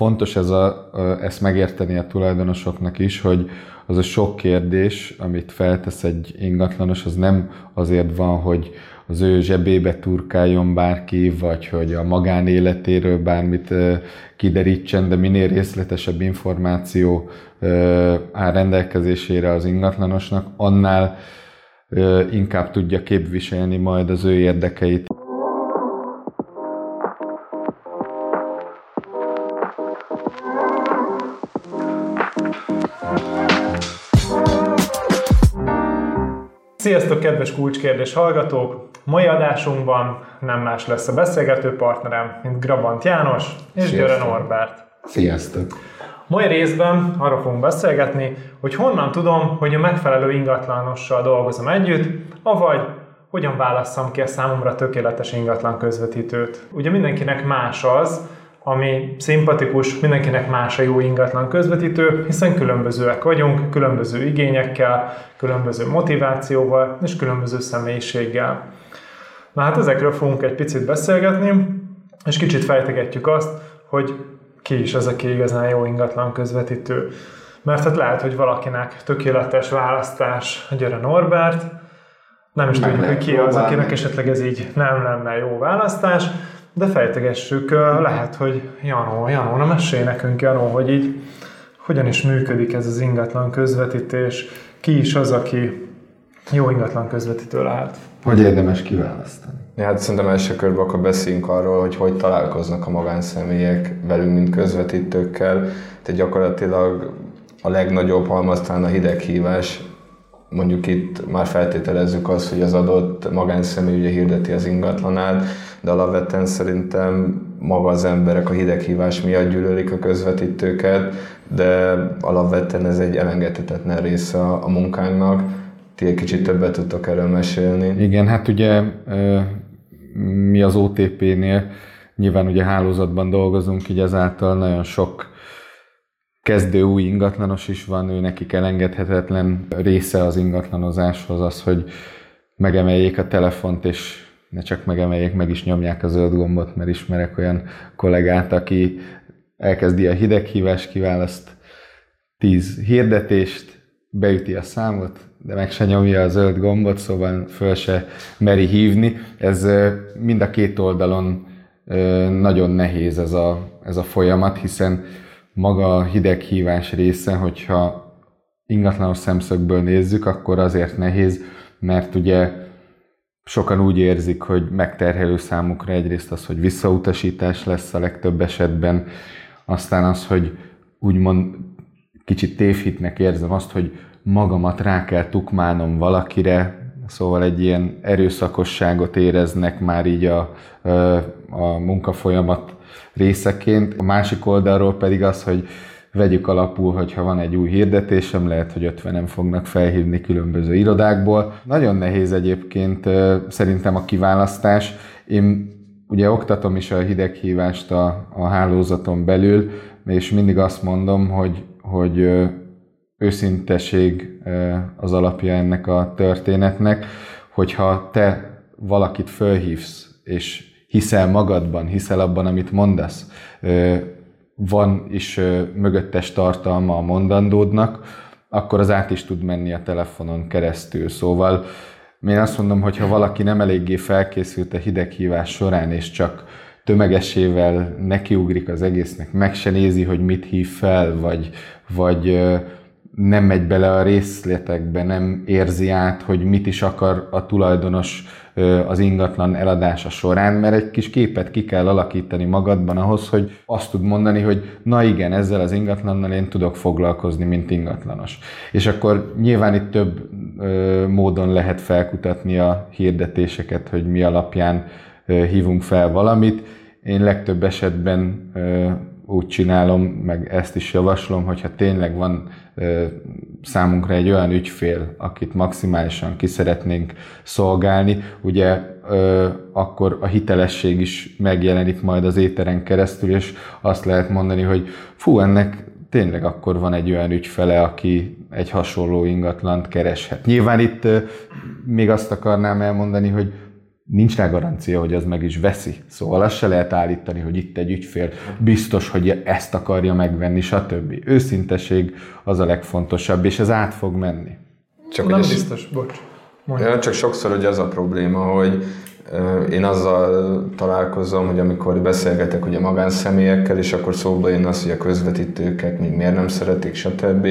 fontos ez a, ezt megérteni a tulajdonosoknak is, hogy az a sok kérdés, amit feltesz egy ingatlanos, az nem azért van, hogy az ő zsebébe turkáljon bárki, vagy hogy a magánéletéről bármit kiderítsen, de minél részletesebb információ áll rendelkezésére az ingatlanosnak, annál inkább tudja képviselni majd az ő érdekeit. Kedves kulcskérdés hallgatók! Mai adásunkban nem más lesz a beszélgető partnerem, mint Grabant János és Györe Norbert. Sziasztok! Mai részben arra fogunk beszélgetni, hogy honnan tudom, hogy a megfelelő ingatlanossal dolgozom együtt, avagy hogyan válasszam ki a számomra tökéletes ingatlan közvetítőt. Ugye mindenkinek más az, ami szimpatikus, mindenkinek más a jó ingatlan közvetítő, hiszen különbözőek vagyunk, különböző igényekkel, különböző motivációval és különböző személyiséggel. Na hát ezekről fogunk egy picit beszélgetni, és kicsit fejtegetjük azt, hogy ki is az, aki igazán jó ingatlan közvetítő. Mert hát lehet, hogy valakinek tökéletes választás Gyere Norbert, nem is tudjuk, hogy ki az, akinek esetleg ez így nem lenne jó választás, de fejtegessük, lehet, hogy Janó, Janó, na mesélj nekünk, Janó, hogy így hogyan is működik ez az ingatlan közvetítés, ki is az, aki jó ingatlan közvetítő lehet. Hogy érdemes kiválasztani? Ja, hát szerintem első körben akkor beszéljünk arról, hogy hogy találkoznak a magánszemélyek velünk, mint közvetítőkkel. Tehát gyakorlatilag a legnagyobb halmaz talán a hideghívás. Mondjuk itt már feltételezzük azt, hogy az adott magánszemély ugye hirdeti az ingatlanát, de alapvetően szerintem maga az emberek a hideghívás miatt gyűlölik a közvetítőket, de alapvetően ez egy elengedhetetlen része a munkánknak. Ti egy kicsit többet tudtok erről mesélni. Igen, hát ugye mi az OTP-nél nyilván ugye hálózatban dolgozunk, így ezáltal nagyon sok kezdő új ingatlanos is van, ő nekik elengedhetetlen része az ingatlanozáshoz az, hogy megemeljék a telefont, és ne csak megemeljék, meg is nyomják a zöld gombot, mert ismerek olyan kollégát, aki elkezdi a hideghívást, kiválaszt tíz hirdetést, beüti a számot, de meg se nyomja a zöld gombot, szóval föl se meri hívni. Ez mind a két oldalon nagyon nehéz ez a, ez a folyamat, hiszen maga a hideghívás része, hogyha ingatlanos szemszögből nézzük, akkor azért nehéz, mert ugye sokan úgy érzik, hogy megterhelő számukra egyrészt az, hogy visszautasítás lesz a legtöbb esetben, aztán az, hogy úgymond kicsit tévhitnek érzem azt, hogy magamat rá kell tukmálnom valakire, szóval egy ilyen erőszakosságot éreznek már így a, a munkafolyamat részeként. A másik oldalról pedig az, hogy vegyük alapul, hogyha van egy új hirdetésem, lehet, hogy 50 fognak felhívni különböző irodákból. Nagyon nehéz egyébként szerintem a kiválasztás. Én ugye oktatom is a hideghívást a, a hálózaton belül, és mindig azt mondom, hogy, hogy őszinteség az alapja ennek a történetnek, hogyha te valakit fölhívsz, és hiszel magadban, hiszel abban, amit mondasz, van is mögöttes tartalma a mondandódnak, akkor az át is tud menni a telefonon keresztül. Szóval én azt mondom, hogy ha valaki nem eléggé felkészült a hideghívás során, és csak tömegesével nekiugrik az egésznek, meg se nézi, hogy mit hív fel, vagy, vagy nem megy bele a részletekbe, nem érzi át, hogy mit is akar a tulajdonos az ingatlan eladása során, mert egy kis képet ki kell alakítani magadban ahhoz, hogy azt tud mondani, hogy na igen, ezzel az ingatlannal én tudok foglalkozni, mint ingatlanos. És akkor nyilván itt több módon lehet felkutatni a hirdetéseket, hogy mi alapján hívunk fel valamit. Én legtöbb esetben úgy csinálom, meg ezt is javaslom, hogyha tényleg van számunkra egy olyan ügyfél, akit maximálisan ki szeretnénk szolgálni, ugye akkor a hitelesség is megjelenik majd az éteren keresztül, és azt lehet mondani, hogy fú, ennek tényleg akkor van egy olyan ügyfele, aki egy hasonló ingatlant kereshet. Nyilván itt még azt akarnám elmondani, hogy nincs rá garancia, hogy az meg is veszi. Szóval azt se lehet állítani, hogy itt egy ügyfél biztos, hogy ezt akarja megvenni, stb. Őszinteség az a legfontosabb, és ez át fog menni. Csak nem biztos, bocs. Ja, csak sokszor ugye az a probléma, hogy én azzal találkozom, hogy amikor beszélgetek ugye magánszemélyekkel, és akkor szóba jön az, hogy a közvetítőket még miért nem szeretik, stb.,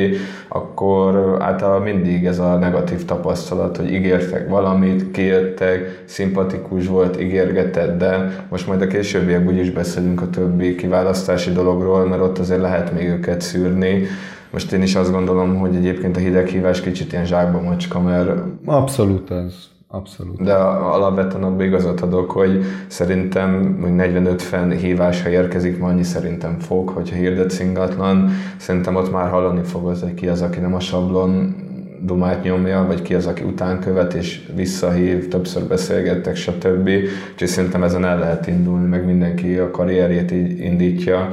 akkor általában mindig ez a negatív tapasztalat, hogy ígértek valamit, kértek, szimpatikus volt, ígérgetett, de most majd a későbbiek úgyis beszélünk a többi kiválasztási dologról, mert ott azért lehet még őket szűrni. Most én is azt gondolom, hogy egyébként a hideghívás kicsit ilyen zsákba macska, mert... Abszolút az. Abszolút. De alapvetően abban igazat adok, hogy szerintem 45-50 hívás, ha érkezik, ma annyi szerintem fog, hogyha hirdetsz ingatlan. Szerintem ott már hallani fogod, hogy ki az, aki nem a sablon dumát nyomja, vagy ki az, aki után követ és visszahív, többször beszélgettek, stb. Úgyhogy szerintem ezen el lehet indulni, meg mindenki a karrierjét így indítja.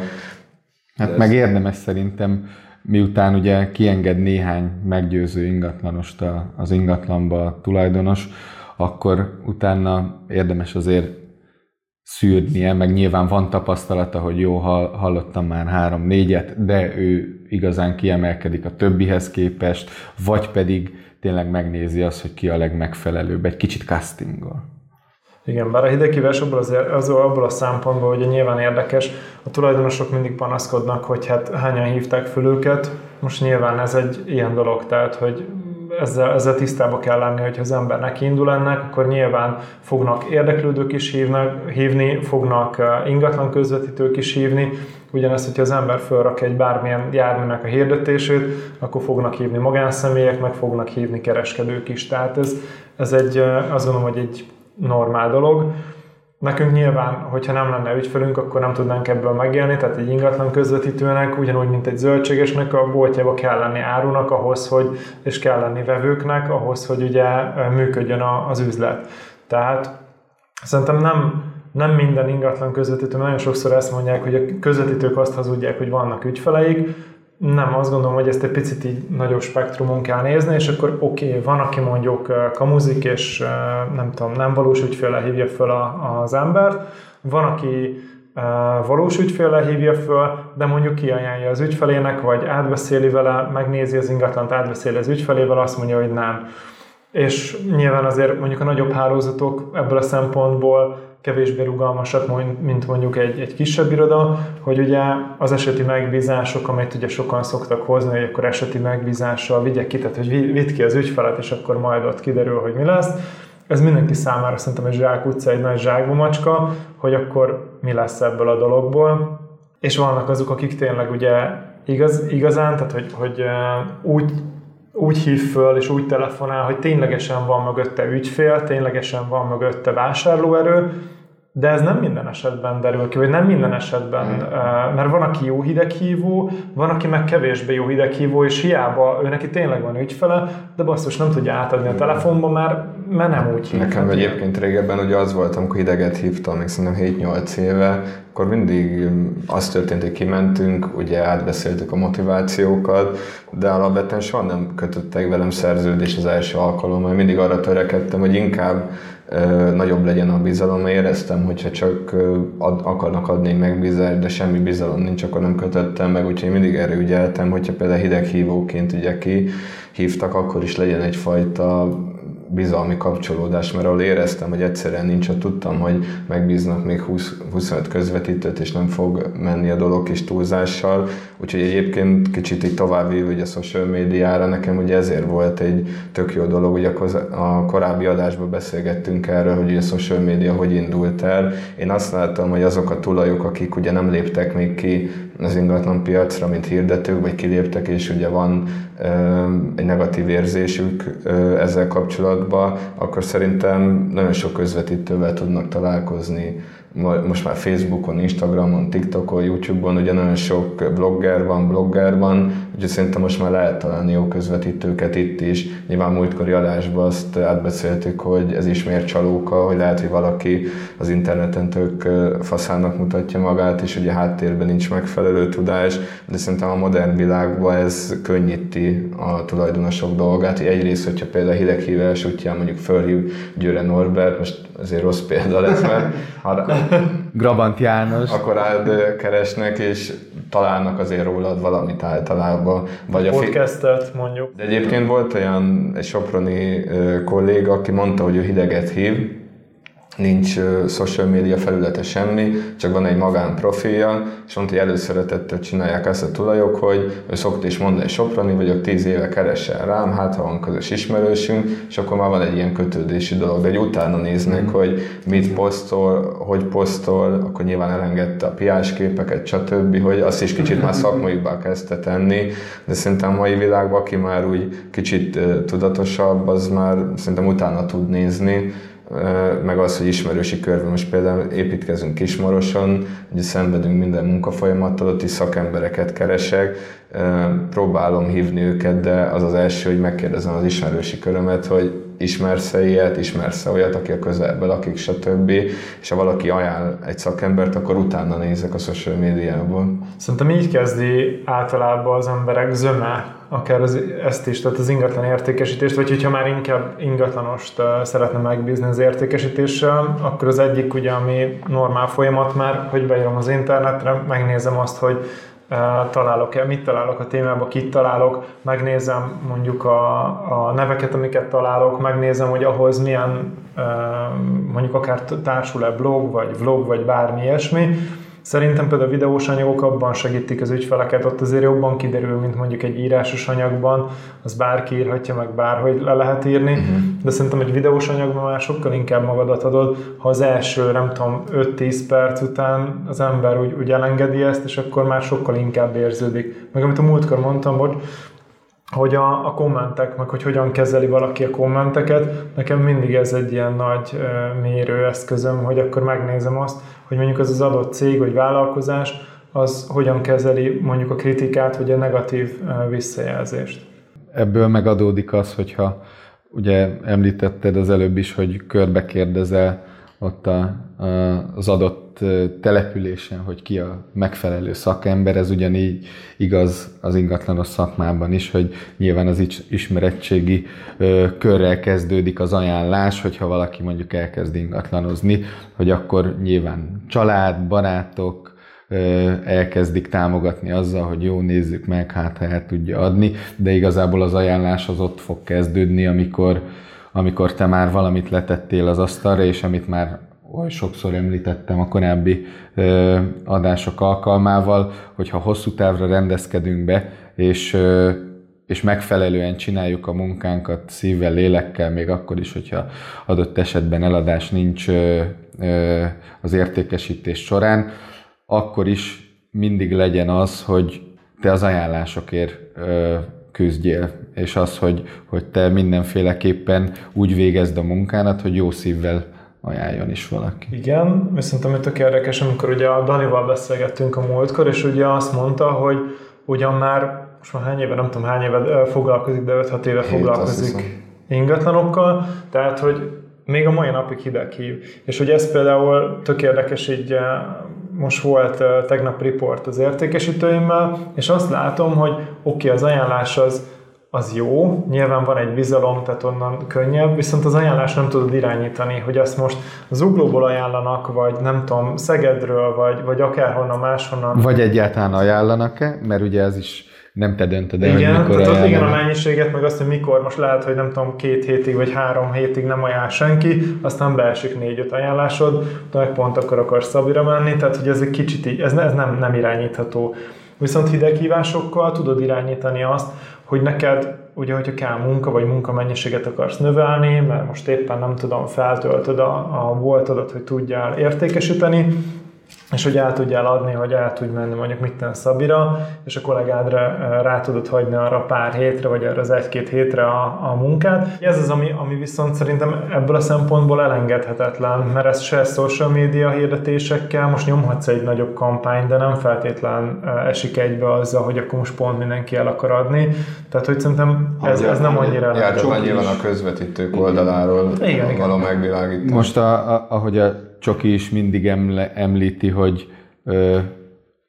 Hát De meg ez... érdemes szerintem miután ugye kienged néhány meggyőző ingatlanost az ingatlanba a tulajdonos, akkor utána érdemes azért szűrnie, meg nyilván van tapasztalata, hogy jó, hallottam már három-négyet, de ő igazán kiemelkedik a többihez képest, vagy pedig tényleg megnézi azt, hogy ki a legmegfelelőbb, egy kicsit castingol. Igen, bár a hidegkívás abból, az, az, abból a szempontból, hogy nyilván érdekes, a tulajdonosok mindig panaszkodnak, hogy hát hányan hívták föl őket. Most nyilván ez egy ilyen dolog, tehát hogy ezzel, ezzel tisztába kell lenni, hogy az ember neki indul ennek, akkor nyilván fognak érdeklődők is hívnak, hívni, fognak uh, ingatlan közvetítők is hívni. Ugyanezt, hogyha az ember felrak egy bármilyen járműnek a hirdetését, akkor fognak hívni magánszemélyek, meg fognak hívni kereskedők is. Tehát ez, ez egy, uh, azt gondolom, hogy egy normál dolog. Nekünk nyilván, hogyha nem lenne ügyfelünk, akkor nem tudnánk ebből megélni, tehát egy ingatlan közvetítőnek, ugyanúgy, mint egy zöldségesnek a boltjába kell lenni árunak ahhoz, hogy, és kell lenni vevőknek ahhoz, hogy ugye működjön az üzlet. Tehát szerintem nem, nem minden ingatlan közvetítő, nagyon sokszor ezt mondják, hogy a közvetítők azt hazudják, hogy vannak ügyfeleik, nem, azt gondolom, hogy ezt egy picit így nagyobb spektrumon kell nézni, és akkor oké, okay, van, aki mondjuk kamuzik, és nem tudom, nem valós ügyféle hívja föl a, az embert, van, aki valós ügyféle hívja föl, de mondjuk kiajánlja az ügyfelének, vagy átbeszéli vele, megnézi az ingatlant, átbeszéli az ügyfelével, azt mondja, hogy nem. És nyilván azért mondjuk a nagyobb hálózatok ebből a szempontból kevésbé rugalmasat, mint mondjuk egy, egy kisebb iroda, hogy ugye az eseti megbízások, amit ugye sokan szoktak hozni, hogy akkor eseti megbízással vigyek ki, tehát hogy vidd ki az ügyfelet, és akkor majd ott kiderül, hogy mi lesz. Ez mindenki számára szerintem egy zsák utca, egy nagy zsákba macska, hogy akkor mi lesz ebből a dologból. És vannak azok, akik tényleg ugye igaz, igazán, tehát hogy, hogy úgy úgy hív föl és úgy telefonál, hogy ténylegesen van mögötte ügyfél, ténylegesen van mögötte vásárlóerő, de ez nem minden esetben derül ki, vagy nem minden esetben, hmm. mert van, aki jó hideghívó, van, aki meg kevésbé jó hideghívó, és hiába ő neki tényleg van ügyfele, de basszus nem tudja átadni a telefonba, mert, mert nem úgy hív. Nekem egyébként régebben ugye az voltam, amikor hideget hívtam, még szerintem 7-8 éve, akkor mindig az történt, hogy kimentünk, ugye átbeszéltük a motivációkat, de alapvetően soha nem kötöttek velem szerződés az első alkalommal, mindig arra törekedtem, hogy inkább nagyobb legyen a bizalom. Éreztem, hogyha csak ad, akarnak adni megbízást, de semmi bizalom nincs, akkor nem kötöttem meg, úgyhogy mindig erre ügyeltem, hogyha például hideghívóként ugye ki hívtak, akkor is legyen egyfajta bizalmi kapcsolódás, mert ahol éreztem, hogy egyszerűen nincs, ott tudtam, hogy megbíznak még 20, 25 közvetítőt, és nem fog menni a dolog kis túlzással. Úgyhogy egyébként kicsit így tovább hogy a social médiára nekem ugye ezért volt egy tök jó dolog, ugye a korábbi adásban beszélgettünk erről, hogy a social média hogy indult el. Én azt láttam, hogy azok a tulajok, akik ugye nem léptek még ki az ingatlan piacra, mint hirdetők, vagy kiléptek, és ugye van egy negatív érzésük ezzel kapcsolatban, akkor szerintem nagyon sok közvetítővel tudnak találkozni most már Facebookon, Instagramon, TikTokon, YouTube-on, ugye nagyon sok blogger van, blogger van, úgyhogy szerintem most már lehet találni jó közvetítőket itt is. Nyilván múltkori adásban azt átbeszéltük, hogy ez is miért csalóka, hogy lehet, hogy valaki az interneten tök faszának mutatja magát, és ugye háttérben nincs megfelelő tudás, de szerintem a modern világban ez könnyíti a tulajdonosok dolgát. Egyrészt, hogyha például hideghívás útján mondjuk fölhív Győre Norbert, most azért rossz példa lesz, mert ha, Grabant János. akkor rád keresnek, és találnak azért rólad valamit általában. Vagy a fi- Podcastet mondjuk. de egyébként volt olyan egy soproni kolléga, aki mondta, hogy ő hideget hív, nincs social media felülete semmi, csak van egy magánprofilja, és mondta, hogy előszeretettel csinálják ezt a tulajok, hogy ő szokta is mondani, Soproni vagyok, tíz éve keresel rám, hát ha van közös ismerősünk, és akkor már van egy ilyen kötődési dolog, de egy utána néznek, mm. hogy mit posztol, hogy posztol, akkor nyilván elengedte a piás képeket, stb., hogy azt is kicsit már szakmaibbá kezdte tenni, de szerintem mai világban, aki már úgy kicsit tudatosabb, az már szerintem utána tud nézni, meg az, hogy ismerősi körben most például építkezünk Kismoroson, ugye szenvedünk minden munkafolyamattal, ott is szakembereket keresek, próbálom hívni őket, de az az első, hogy megkérdezem az ismerősi körömet, hogy ismersz-e ilyet, ismersz-e olyat, aki a közelben lakik, stb. És ha valaki ajánl egy szakembert, akkor utána nézek a social médiából. Szerintem így kezdi általában az emberek zöme, akár az, ezt is, tehát az ingatlan értékesítést, vagy hogyha már inkább ingatlanost szeretne megbízni az értékesítéssel, akkor az egyik ugye, ami normál folyamat már, hogy beírom az internetre, megnézem azt, hogy találok-e, mit találok a témába, kit találok, megnézem mondjuk a, a neveket, amiket találok, megnézem, hogy ahhoz milyen mondjuk akár társul-e blog, vagy vlog, vagy bármi ilyesmi, Szerintem például a videós anyagok abban segítik az ügyfeleket, ott azért jobban kiderül, mint mondjuk egy írásos anyagban, az bárki írhatja, meg bárhogy le lehet írni, uh-huh. de szerintem egy videós anyagban már sokkal inkább magadat adod, ha az első, nem tudom, 5-10 perc után az ember úgy, úgy elengedi ezt, és akkor már sokkal inkább érződik. Meg amit a múltkor mondtam, hogy hogy a, a kommentek, meg hogy hogyan kezeli valaki a kommenteket, nekem mindig ez egy ilyen nagy mérőeszközöm, hogy akkor megnézem azt, hogy mondjuk az az adott cég vagy vállalkozás, az hogyan kezeli mondjuk a kritikát, vagy a negatív visszajelzést. Ebből megadódik az, hogyha ugye említetted az előbb is, hogy körbe kérdezel ott a, az adott településen, hogy ki a megfelelő szakember, ez ugyanígy igaz az ingatlanos szakmában is, hogy nyilván az ismerettségi körrel kezdődik az ajánlás, hogyha valaki mondjuk elkezd ingatlanozni, hogy akkor nyilván család, barátok, elkezdik támogatni azzal, hogy jó, nézzük meg, hát ha el tudja adni, de igazából az ajánlás az ott fog kezdődni, amikor, amikor te már valamit letettél az asztalra, és amit már oly sokszor említettem a korábbi ö, adások alkalmával, hogyha hosszú távra rendezkedünk be, és, ö, és megfelelően csináljuk a munkánkat szívvel, lélekkel, még akkor is, hogyha adott esetben eladás nincs ö, ö, az értékesítés során, akkor is mindig legyen az, hogy te az ajánlásokért ö, küzdjél, és az, hogy, hogy te mindenféleképpen úgy végezd a munkádat, hogy jó szívvel ajánljon is valaki. Igen, viszont ami tök érdekes, amikor ugye a Danival beszélgettünk a múltkor, és ugye azt mondta, hogy ugyan már most már hány éve, nem tudom hány éve foglalkozik, de 5-6 éve foglalkozik ingatlanokkal, tehát hogy még a mai napig hideg hív. És hogy ez például tök érdekes, így most volt tegnap report az értékesítőimmel, és azt látom, hogy oké, okay, az ajánlás az, az jó, nyilván van egy bizalom, tehát onnan könnyebb, viszont az ajánlás nem tudod irányítani, hogy azt most zuglóból ajánlanak, vagy nem tudom, Szegedről, vagy, vagy akárhonnan máshonnan. Vagy egyáltalán ajánlanak-e, mert ugye ez is nem te döntöd el, igen, mikor tehát ott igen a mennyiséget, meg azt, hogy mikor most lehet, hogy nem tudom, két hétig vagy három hétig nem ajánl senki, aztán beesik négy-öt ajánlásod, de meg pont akkor akarsz szabira menni, tehát hogy ez egy kicsit így, ez, ez nem, nem irányítható. Viszont hideghívásokkal tudod irányítani azt, hogy neked, ugye, hogyha kell munka, vagy munkamennyiséget akarsz növelni, mert most éppen nem tudom, feltöltöd a, a voltodat, hogy tudjál értékesíteni, és hogy el tudjál adni, hogy el tudj menni mondjuk mitten Szabira, és a kollégádra eh, rá tudod hagyni arra pár hétre, vagy arra az egy-két hétre a, a munkát. Ez az, ami, ami viszont szerintem ebből a szempontból elengedhetetlen, mert ez se social média hirdetésekkel, most nyomhatsz egy nagyobb kampány, de nem feltétlen eh, esik egybe azzal, hogy akkor most pont mindenki el akar adni. Tehát, hogy szerintem ez, ez nem annyira... Játszol nyilván a közvetítők oldaláról igen, való megvilágítás. Most a, a, ahogy a Csoki is mindig emle, említi, hogy ö,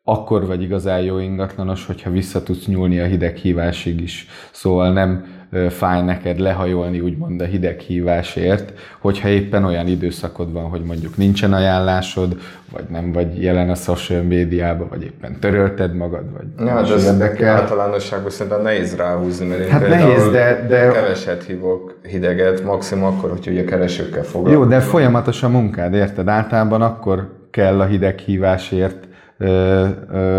akkor vagy igazán jó ingatlanos, hogyha vissza tudsz nyúlni a hideghívásig is. Szóval nem fáj neked lehajolni úgymond a hideghívásért, hogyha éppen olyan időszakod van, hogy mondjuk nincsen ajánlásod, vagy nem vagy jelen a social médiában, vagy éppen törölted magad, vagy ja, de ez általánosságban szerintem nehéz ráhúzni, mert én hát nehéz, de, de... keveset hívok hideget, maximum akkor, hogy ugye keresőkkel foglalkozom. Jó, de folyamatos a munkád, érted? Általában akkor kell a hideghívásért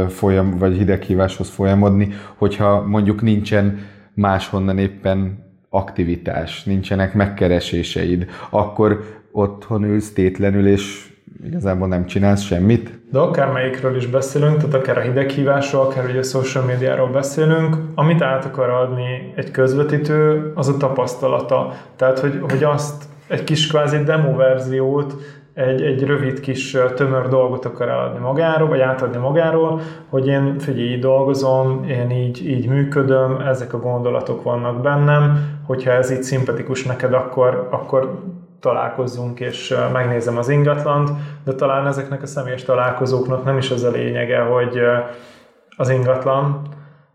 folyam, vagy hideghíváshoz folyamodni, hogyha mondjuk nincsen máshonnan éppen aktivitás, nincsenek megkereséseid, akkor otthon ülsz tétlenül, és igazából nem csinálsz semmit. De akármelyikről is beszélünk, tehát akár a hideghívásról, akár ugye a social médiáról beszélünk, amit át akar adni egy közvetítő, az a tapasztalata. Tehát, hogy, hogy azt egy kis kvázi demo verziót egy, egy rövid kis tömör dolgot akar eladni magáról, vagy átadni magáról, hogy én figyelj, így dolgozom, én így, így működöm, ezek a gondolatok vannak bennem, hogyha ez így szimpatikus neked, akkor, akkor találkozzunk és megnézem az ingatlant, de talán ezeknek a személyes találkozóknak nem is az a lényege, hogy az ingatlan,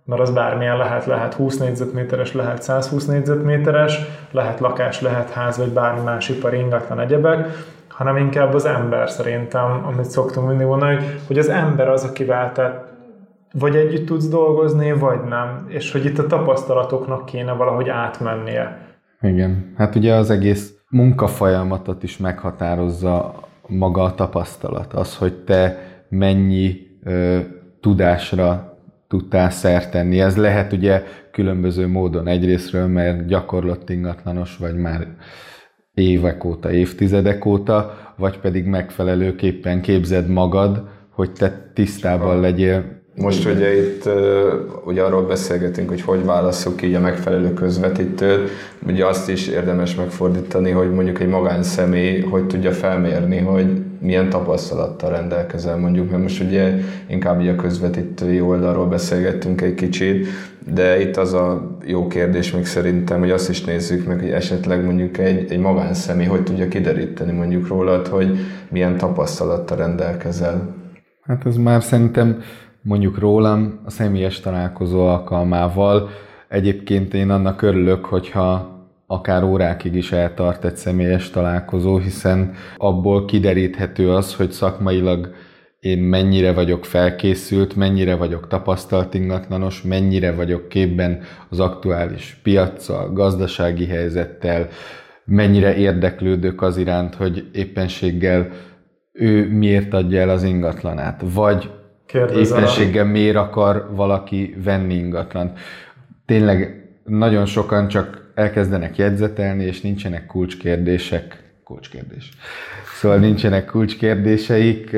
mert az bármilyen lehet, lehet 20 négyzetméteres, lehet 120 négyzetméteres, lehet lakás, lehet ház, vagy bármi más ipari ingatlan egyebek, hanem inkább az ember szerintem, amit szoktunk mindig mondani, hogy, hogy az ember az, akivel te vagy együtt tudsz dolgozni, vagy nem. És hogy itt a tapasztalatoknak kéne valahogy átmennie. Igen. Hát ugye az egész munkafolyamatot is meghatározza maga a tapasztalat. Az, hogy te mennyi ö, tudásra tudtál szert tenni. Ez lehet ugye különböző módon egyrésztről, mert gyakorlott ingatlanos, vagy már évek óta, évtizedek óta, vagy pedig megfelelőképpen képzed magad, hogy te tisztában legyél. Most ugye itt ugye arról beszélgetünk, hogy hogy válaszok így a megfelelő közvetítőt. Ugye azt is érdemes megfordítani, hogy mondjuk egy magánszemély hogy tudja felmérni, hogy milyen tapasztalattal rendelkezel mondjuk, mert most ugye inkább ugye a közvetítői oldalról beszélgettünk egy kicsit, de itt az a jó kérdés még szerintem, hogy azt is nézzük meg, hogy esetleg mondjuk egy, egy magánszemély hogy tudja kideríteni mondjuk rólad, hogy milyen tapasztalattal rendelkezel. Hát ez már szerintem mondjuk rólam a személyes találkozó alkalmával. Egyébként én annak örülök, hogyha akár órákig is eltart egy személyes találkozó, hiszen abból kideríthető az, hogy szakmailag én mennyire vagyok felkészült, mennyire vagyok tapasztalt ingatlanos, mennyire vagyok képben az aktuális piaccal, gazdasági helyzettel, mennyire érdeklődök az iránt, hogy éppenséggel ő miért adja el az ingatlanát, vagy Kérdezel. éppenséggel miért akar valaki venni ingatlant. Tényleg nagyon sokan csak elkezdenek jegyzetelni, és nincsenek kulcskérdések. Kulcskérdés. Szóval nincsenek kulcskérdéseik,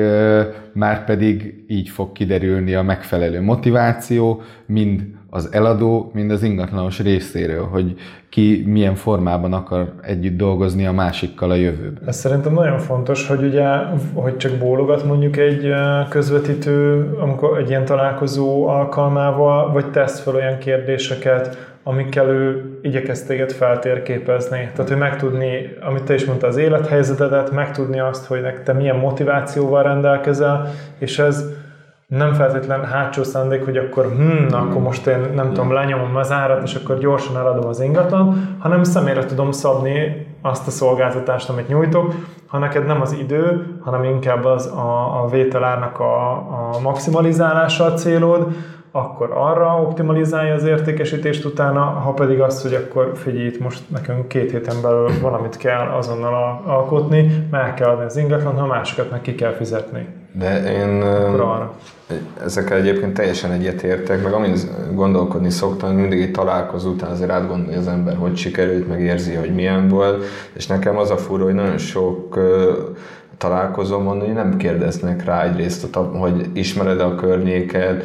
már pedig így fog kiderülni a megfelelő motiváció, mind az eladó, mind az ingatlanos részéről, hogy ki milyen formában akar együtt dolgozni a másikkal a jövőben. Ez szerintem nagyon fontos, hogy ugye, hogy csak bólogat mondjuk egy közvetítő, amikor egy ilyen találkozó alkalmával, vagy tesz fel olyan kérdéseket, amikkel ő igyekez téged feltérképezni. Tehát, hogy megtudni, amit te is mondta, az élethelyzetedet, megtudni azt, hogy te milyen motivációval rendelkezel, és ez nem feltétlen hátsó szándék, hogy akkor hm, akkor most én nem tudom, lenyomom az árat, és akkor gyorsan eladom az ingatlan, hanem személyre tudom szabni azt a szolgáltatást, amit nyújtok, ha neked nem az idő, hanem inkább az a, a vételárnak a, a maximalizálása a célod, akkor arra optimalizálja az értékesítést utána, ha pedig azt, hogy akkor figyelj, itt most nekünk két héten belül valamit kell azonnal alkotni, meg kell adni az ingatlan, ha másokat meg ki kell fizetni. De én arra. ezekkel egyébként teljesen egyetértek, meg amin gondolkodni szoktam, mindig egy találkozó után azért átgondolja az ember, hogy sikerült, meg érzi, hogy milyen volt, és nekem az a fura, hogy nagyon sok találkozomon, hogy nem kérdeznek rá egyrészt, hogy ismered a környéket,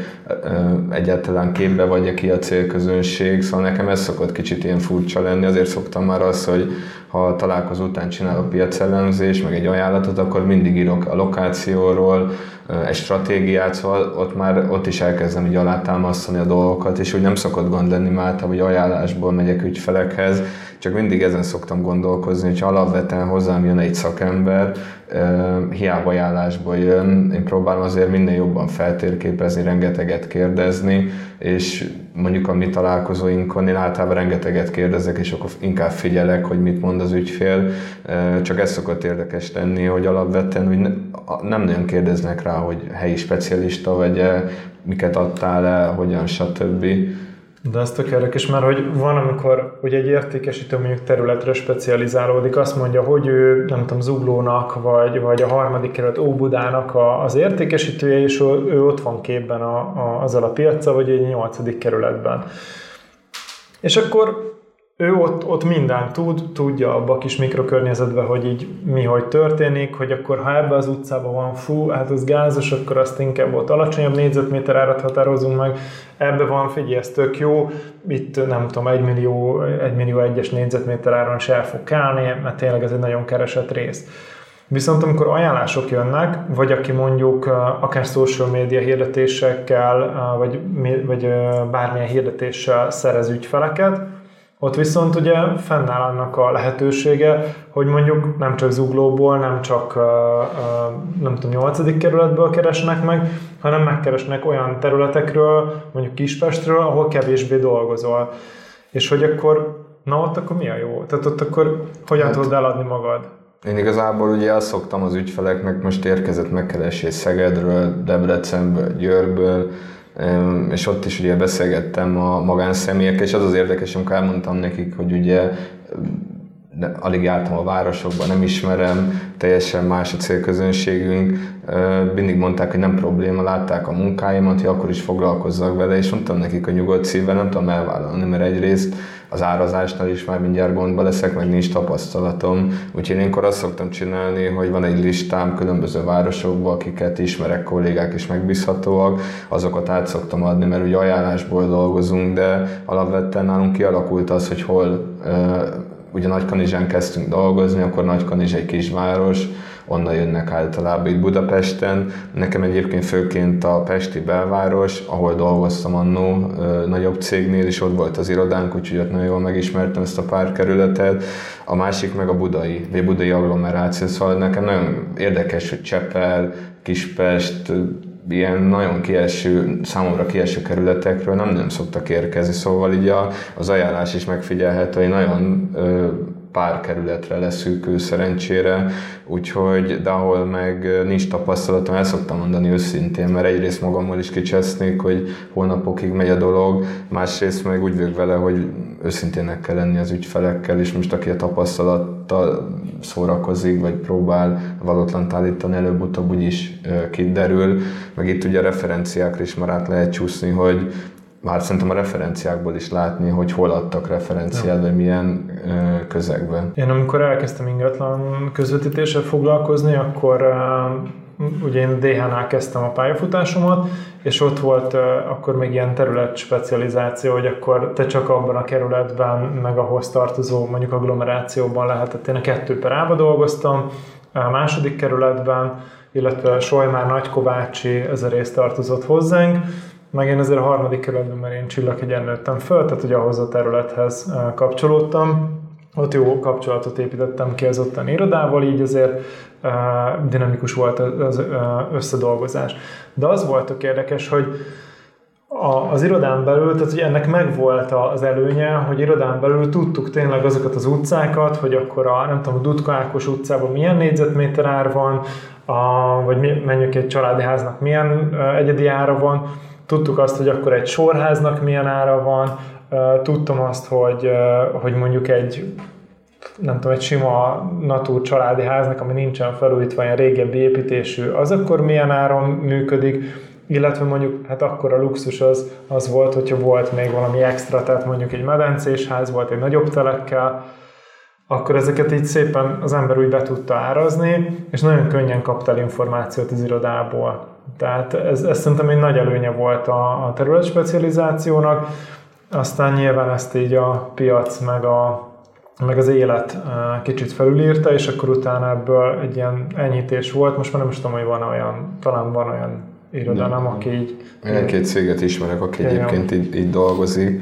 egyáltalán képbe vagy ki a célközönség, szóval nekem ez szokott kicsit ilyen furcsa lenni, azért szoktam már azt, hogy, ha találkozó után csinálok piacellemzés, meg egy ajánlatot, akkor mindig írok a lokációról, egy stratégiát, szóval ott már ott is elkezdem így alátámasztani a dolgokat, és úgy nem szokott gond lenni már, hogy ajánlásból megyek ügyfelekhez, csak mindig ezen szoktam gondolkozni, hogy alapvetően hozzám jön egy szakember, hiába ajánlásból jön, én próbálom azért minél jobban feltérképezni, rengeteget kérdezni, és mondjuk a mi találkozóinkon én általában rengeteget kérdezek, és akkor inkább figyelek, hogy mit mond az ügyfél. Csak ez szokott érdekes lenni, hogy alapvetően hogy nem nagyon kérdeznek rá, hogy helyi specialista vagy miket adtál el, hogyan, stb. De ez tök érdekes, mert hogy van, amikor hogy egy értékesítő mondjuk területre specializálódik, azt mondja, hogy ő, nem tudom, Zuglónak, vagy, vagy a harmadik kerület Óbudának a, az értékesítője, és ő, ő ott van képben a, a, azzal a piaca, vagy egy nyolcadik kerületben. És akkor ő ott, ott mindent tud, tudja abba a kis mikrokörnyezetben, hogy így mi hogy történik, hogy akkor ha ebbe az utcában van, fú, hát az gázos, akkor azt inkább ott alacsonyabb négyzetméter árat határozunk meg, ebbe van, figyelj, ez tök jó, itt nem tudom, egy millió, egy millió egyes négyzetméter áron is el fog kelni, mert tényleg ez egy nagyon keresett rész. Viszont amikor ajánlások jönnek, vagy aki mondjuk akár social média hirdetésekkel, vagy, vagy bármilyen hirdetéssel szerez ügyfeleket, ott viszont ugye fennáll annak a lehetősége, hogy mondjuk nem csak zuglóból, nem csak nem tudom, 8. kerületből keresnek meg, hanem megkeresnek olyan területekről, mondjuk Kispestről, ahol kevésbé dolgozol. És hogy akkor, na ott akkor mi a jó? Tehát ott akkor hogyan hát, tudod eladni magad? Én igazából ugye azt szoktam az ügyfeleknek, most érkezett megkeresés Szegedről, Debrecenből, Győrből, és ott is ugye beszélgettem a magánszemélyekkel, és az az érdekes, amikor elmondtam nekik, hogy ugye de alig jártam a városokban, nem ismerem, teljesen más a célközönségünk. Mindig mondták, hogy nem probléma, látták a munkáimat, hogy akkor is foglalkozzak vele, és mondtam nekik a nyugodt szívvel, nem tudom elvállalni, mert egyrészt az árazásnál is már mindjárt gondba leszek, meg nincs tapasztalatom. Úgyhogy én akkor azt szoktam csinálni, hogy van egy listám különböző városokban, akiket ismerek, kollégák is megbízhatóak, azokat át szoktam adni, mert ugye ajánlásból dolgozunk, de alapvetően nálunk kialakult az, hogy hol ugye Nagykanizsán kezdtünk dolgozni, akkor Nagykanizs egy kisváros, onnan jönnek általában itt Budapesten. Nekem egyébként főként a Pesti belváros, ahol dolgoztam annó nagyobb cégnél, és ott volt az irodánk, úgyhogy ott nagyon jól megismertem ezt a pár kerületet. A másik meg a budai, vagy budai agglomeráció, szóval nekem nagyon érdekes, hogy Csepel, Kispest, ilyen nagyon kieső, számomra kieső kerületekről nem nem szoktak érkezni, szóval így a, az ajánlás is megfigyelhető, hogy nagyon ö, pár kerületre leszűkül szerencsére, úgyhogy, de ahol meg nincs tapasztalatom, el szoktam mondani őszintén, mert egyrészt magammal is kicsesznék, hogy hónapokig megy a dolog, másrészt meg úgy vagyok vele, hogy őszintének kell lenni az ügyfelekkel, és most aki a tapasztalattal szórakozik, vagy próbál valótlant állítani, előbb-utóbb úgyis kiderül, meg itt ugye a referenciákra is már át lehet csúszni, hogy már szerintem a referenciákból is látni, hogy hol adtak referenciát, vagy milyen ö, közegben. Én amikor elkezdtem ingatlan közvetítéssel foglalkozni, akkor uh, ugye én DH-nál kezdtem a pályafutásomat, és ott volt uh, akkor még ilyen terület specializáció, hogy akkor te csak abban a kerületben, meg ahhoz tartozó mondjuk agglomerációban lehetett. Én a kettő per A-ba dolgoztam, a második kerületben, illetve Solymár Nagykovácsi ez a rész tartozott hozzánk, meg én azért a harmadik kerületben, mert én Csillaghegyen nőttem föl, tehát hogy ahhoz a területhez kapcsolódtam. Ott jó kapcsolatot építettem ki az ottani irodával, így azért dinamikus volt az összedolgozás. De az volt tök érdekes, hogy az irodán belül, tehát hogy ennek megvolt az előnye, hogy irodán belül tudtuk tényleg azokat az utcákat, hogy akkor a, nem tudom, a Dudka Ákos utcában milyen négyzetméter ár van, a, vagy menjünk egy családi háznak milyen egyedi ára van, Tudtuk azt, hogy akkor egy sorháznak milyen ára van, tudtam azt, hogy, hogy mondjuk egy nem tudom, egy sima natúr családi háznak, ami nincsen felújítva, olyan régebbi építésű, az akkor milyen áron működik, illetve mondjuk, hát akkor a luxus az, az volt, hogyha volt még valami extra, tehát mondjuk egy medencés ház volt egy nagyobb telekkel, akkor ezeket így szépen az ember úgy be tudta árazni, és nagyon könnyen kaptál információt az irodából. Tehát ez, ez szerintem egy nagy előnye volt a, a terület specializációnak, aztán nyilván ezt így a piac meg a, meg az élet kicsit felülírta, és akkor utána ebből egy ilyen enyhítés volt. Most már nem is tudom, hogy van olyan, talán van olyan irodalom, aki így... Én két céget ismerek, aki igen. egyébként így, így dolgozik,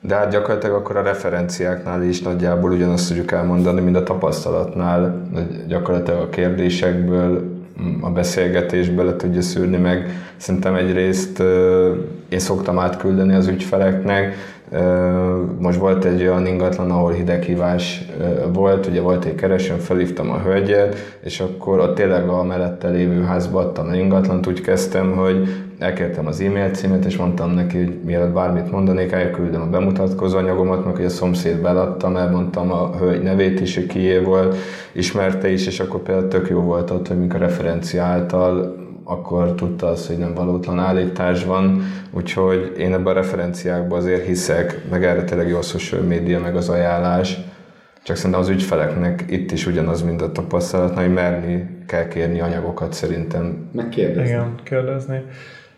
de hát gyakorlatilag akkor a referenciáknál is nagyjából ugyanazt tudjuk elmondani, mint a tapasztalatnál, gyakorlatilag a kérdésekből, a beszélgetésből le tudja szűrni meg. Szerintem egyrészt én szoktam átküldeni az ügyfeleknek, most volt egy olyan ingatlan, ahol hideghívás volt, ugye volt egy keresőn, felhívtam a hölgyet, és akkor ott tényleg a mellette lévő házba adtam a ingatlant, úgy kezdtem, hogy elkértem az e-mail címet, és mondtam neki, hogy mielőtt bármit mondanék, elküldöm a bemutatkozó anyagomat, meg hogy a szomszéd beladtam, elmondtam a hölgy nevét is, hogy kié volt, ismerte is, és akkor például tök jó volt ott, hogy mink a referencia által akkor tudta az, hogy nem valótlan állítás van, úgyhogy én ebben a referenciákban azért hiszek, meg erre tényleg jó a social media, meg az ajánlás, csak szerintem az ügyfeleknek itt is ugyanaz, mint a tapasztalat, hogy merni kell kérni anyagokat szerintem. Megkérdezni. Igen, kérdezni.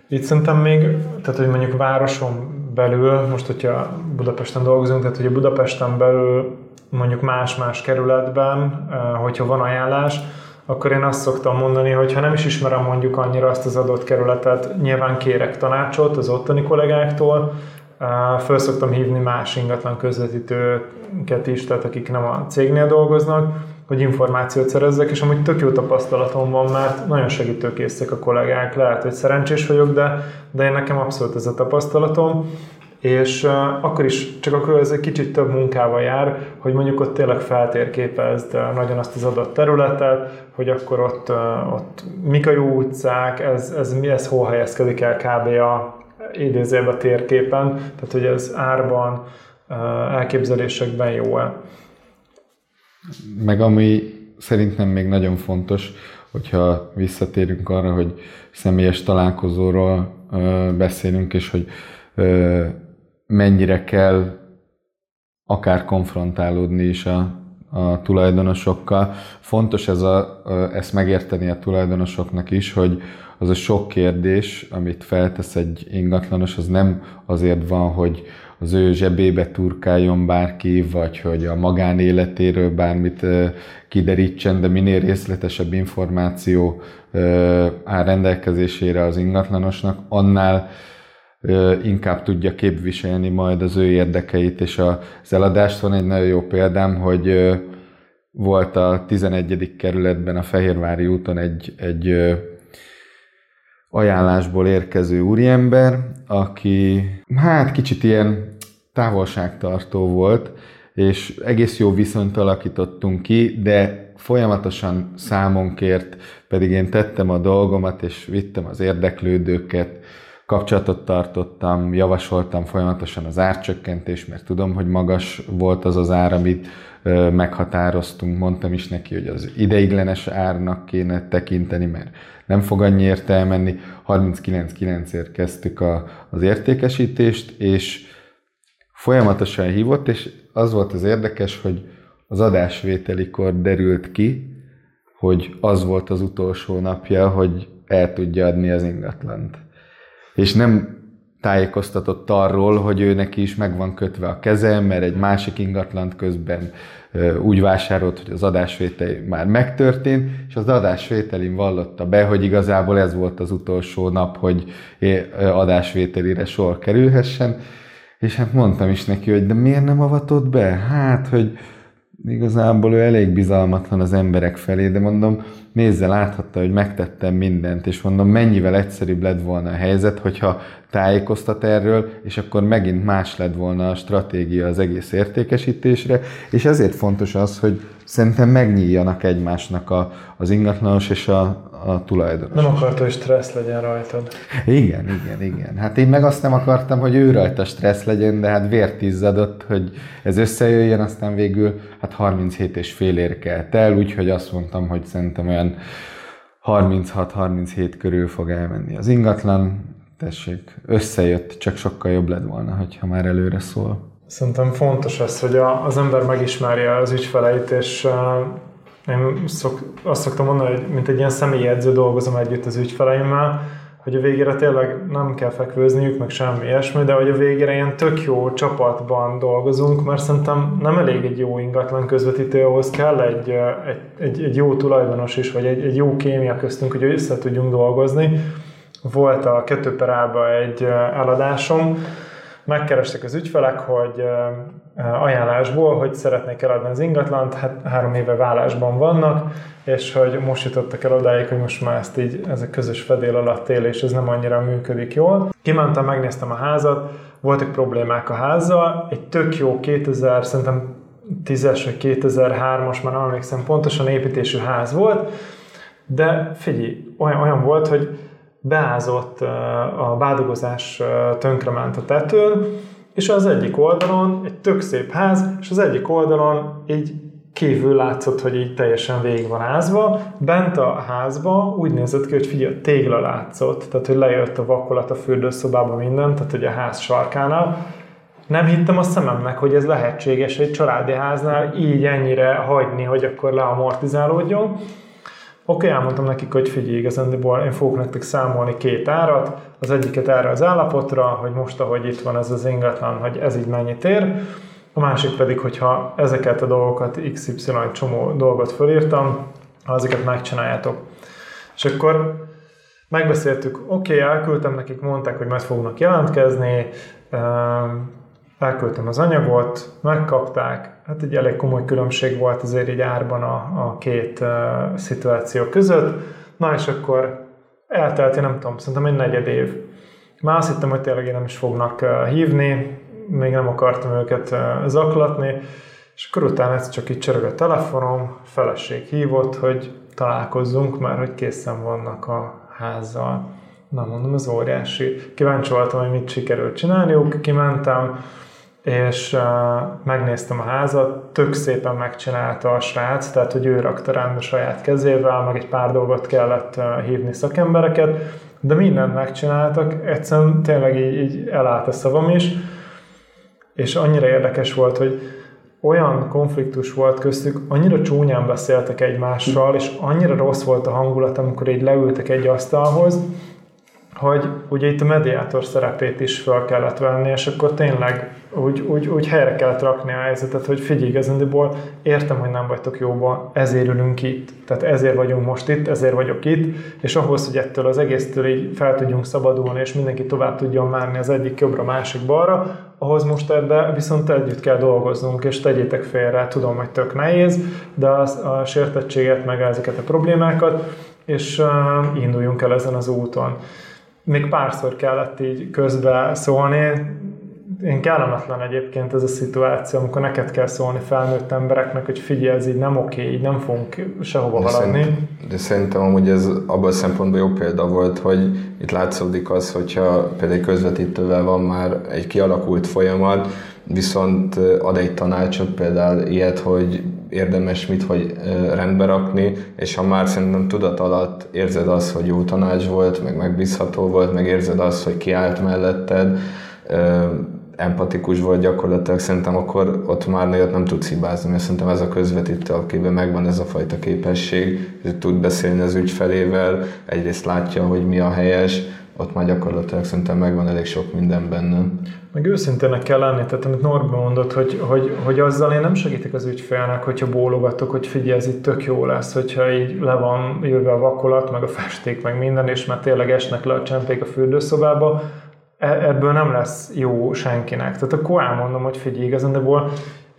Itt szerintem még, tehát hogy mondjuk városon belül, most hogyha Budapesten dolgozunk, tehát hogy a Budapesten belül mondjuk más-más kerületben, eh, hogyha van ajánlás, akkor én azt szoktam mondani, hogy ha nem is ismerem mondjuk annyira azt az adott kerületet, nyilván kérek tanácsot az ottani kollégáktól, föl szoktam hívni más ingatlan közvetítőket is, tehát akik nem a cégnél dolgoznak, hogy információt szerezzek, és amúgy tök jó tapasztalatom van, mert nagyon segítőkészek a kollégák, lehet, hogy szerencsés vagyok, de, de én nekem abszolút ez a tapasztalatom, és uh, akkor is, csak akkor ez egy kicsit több munkával jár, hogy mondjuk ott tényleg feltérképezd nagyon azt az adott területet, hogy akkor ott, uh, ott mik a jó utcák, ez, ez, mi ez hol helyezkedik el kb. a idézőben a térképen, tehát hogy ez árban, uh, elképzelésekben jó-e. Meg ami szerintem még nagyon fontos, hogyha visszatérünk arra, hogy személyes találkozóról beszélünk, és hogy mennyire kell akár konfrontálódni is a, a tulajdonosokkal. Fontos ez a, ezt megérteni a tulajdonosoknak is, hogy az a sok kérdés, amit feltesz egy ingatlanos, az nem azért van, hogy az ő zsebébe turkáljon bárki, vagy hogy a magánéletéről bármit kiderítsen, de minél részletesebb információ áll rendelkezésére az ingatlanosnak, annál inkább tudja képviselni majd az ő érdekeit és az eladást. Van egy nagyon jó példám, hogy volt a 11. kerületben a Fehérvári úton egy, egy ajánlásból érkező úriember, aki hát kicsit ilyen távolságtartó volt, és egész jó viszonyt alakítottunk ki, de folyamatosan számon kért, pedig én tettem a dolgomat, és vittem az érdeklődőket, kapcsolatot tartottam, javasoltam folyamatosan az árcsökkentés, mert tudom, hogy magas volt az az ár, amit meghatároztunk. Mondtam is neki, hogy az ideiglenes árnak kéne tekinteni, mert nem fog annyiért elmenni. 39.9-ért kezdtük a, az értékesítést, és folyamatosan hívott, és az volt az érdekes, hogy az adásvételikor derült ki, hogy az volt az utolsó napja, hogy el tudja adni az ingatlant és nem tájékoztatott arról, hogy ő neki is meg van kötve a keze, mert egy másik ingatlant közben úgy vásárolt, hogy az adásvétel már megtörtént, és az adásvételin vallotta be, hogy igazából ez volt az utolsó nap, hogy adásvételire sor kerülhessen, és hát mondtam is neki, hogy de miért nem avatott be? Hát, hogy igazából ő elég bizalmatlan az emberek felé, de mondom, nézze, láthatta, hogy megtettem mindent, és mondom, mennyivel egyszerűbb lett volna a helyzet, hogyha tájékoztat erről, és akkor megint más lett volna a stratégia az egész értékesítésre, és ezért fontos az, hogy szerintem megnyíljanak egymásnak a, az ingatlanos és a, a tulajdonos. Nem akarta, hogy stressz legyen rajtad. Igen, igen, igen. Hát én meg azt nem akartam, hogy ő rajta stressz legyen, de hát vért izzadott, hogy ez összejöjjön, aztán végül hát 37 és fél érkelt el, úgyhogy azt mondtam, hogy szerintem olyan 36-37 körül fog elmenni az ingatlan. Tessék, összejött, csak sokkal jobb lett volna, hogyha már előre szól. Szerintem fontos az, hogy az ember megismerje az ügyfeleit, és én szok, azt szoktam mondani, hogy mint egy ilyen személyi edző dolgozom együtt az ügyfeleimmel, hogy a végére tényleg nem kell fekvőzniük, meg semmi ilyesmi, de hogy a végére ilyen tök jó csapatban dolgozunk, mert szerintem nem elég egy jó ingatlan közvetítő, ahhoz kell egy, egy, egy, egy jó tulajdonos is, vagy egy, egy jó kémia köztünk, hogy össze tudjunk dolgozni. Volt a kettő egy eladásom, megkerestek az ügyfelek, hogy ajánlásból, hogy szeretnék eladni az ingatlant, hát három éve vállásban vannak, és hogy most jutottak el odáig, hogy most már ezt így, ez a közös fedél alatt él, és ez nem annyira működik jól. Kimentem, megnéztem a házat, voltak problémák a házzal, egy tök jó 2000, szerintem 10-es vagy 2003-as, már nem emlékszem pontosan építésű ház volt, de figyelj, olyan, olyan volt, hogy beázott a bádogozás tönkrement a tetőn, és az egyik oldalon egy tök szép ház, és az egyik oldalon így kívül látszott, hogy így teljesen végig van ázva. Bent a házba úgy nézett ki, hogy figyelj, tégla látszott, tehát hogy lejött a vakolat a fürdőszobába minden, tehát hogy a ház sarkánál. Nem hittem a szememnek, hogy ez lehetséges egy családi háznál így ennyire hagyni, hogy akkor leamortizálódjon. Oké, okay, elmondtam nekik, hogy figyelj, igazándiból én fogok nektek számolni két árat, az egyiket erre az állapotra, hogy most, ahogy itt van ez az ingatlan, hogy ez így mennyit ér, a másik pedig, hogyha ezeket a dolgokat, XY csomó dolgot fölírtam, ha ezeket megcsináljátok. És akkor megbeszéltük, oké, okay, elküldtem nekik, mondták, hogy majd fognak jelentkezni, elküldtem az anyagot, megkapták, hát egy elég komoly különbség volt azért egy árban a, a két uh, szituáció között, na és akkor eltelt, nem tudom, szerintem egy negyed év. Már azt hittem, hogy tényleg nem is fognak uh, hívni, még nem akartam őket uh, zaklatni, és akkor utána ez csak így csörög a telefonom, feleség hívott, hogy találkozzunk, mert hogy készen vannak a házzal. Na mondom, ez óriási. Kíváncsi voltam, hogy mit sikerült csinálniuk, kimentem, és uh, megnéztem a házat, tök szépen megcsinálta a srác, tehát hogy ő rakta rendbe saját kezével, meg egy pár dolgot kellett uh, hívni szakembereket, de mindent megcsináltak, egyszerűen tényleg így, így elállt a szavam is, és annyira érdekes volt, hogy olyan konfliktus volt köztük, annyira csúnyán beszéltek egymással, és annyira rossz volt a hangulat, amikor így leültek egy asztalhoz, hogy ugye itt a mediátor szerepét is fel kellett venni, és akkor tényleg úgy, úgy, úgy helyre kellett rakni a helyzetet, hogy figyelj, igazándiból értem, hogy nem vagytok jóban, ezért ülünk itt, tehát ezért vagyunk most itt, ezért vagyok itt, és ahhoz, hogy ettől az egésztől így fel tudjunk szabadulni, és mindenki tovább tudjon márni az egyik jobbra, másik balra, ahhoz most ebbe viszont együtt kell dolgoznunk, és tegyétek félre, tudom, hogy tök nehéz, de az, a sértettséget, meg ezeket a problémákat, és uh, induljunk el ezen az úton még párszor kellett így közbe szólni. Én kellemetlen egyébként ez a szituáció, amikor neked kell szólni felnőtt embereknek, hogy figyelj, ez így nem oké, így nem fogunk sehova de haladni. Szerint, de szerintem amúgy ez abban a szempontból jó példa volt, hogy itt látszódik az, hogyha például közvetítővel van már egy kialakult folyamat, viszont ad egy tanácsot, például ilyet, hogy érdemes mit, hogy rendbe rakni, és ha már szerintem tudat alatt érzed azt, hogy jó tanács volt, meg megbízható volt, meg érzed azt, hogy kiállt melletted, empatikus volt gyakorlatilag, szerintem akkor ott már nagyot nem tudsz hibázni, mert szerintem ez a közvetítő, akiben megvan ez a fajta képesség, hogy tud beszélni az ügyfelével, egyrészt látja, hogy mi a helyes, ott már gyakorlatilag szerintem megvan elég sok minden benne. Meg őszintének kell lenni, tehát amit Norbi mondott, hogy, hogy, hogy azzal én nem segítek az ügyfélnek, hogyha bólogatok, hogy figyelj, ez itt tök jó lesz, hogyha így le van jöve a vakolat, meg a festék, meg minden, és már tényleg esnek le a csempék a fürdőszobába, e, ebből nem lesz jó senkinek. Tehát akkor elmondom, hogy figyelj, igazándiból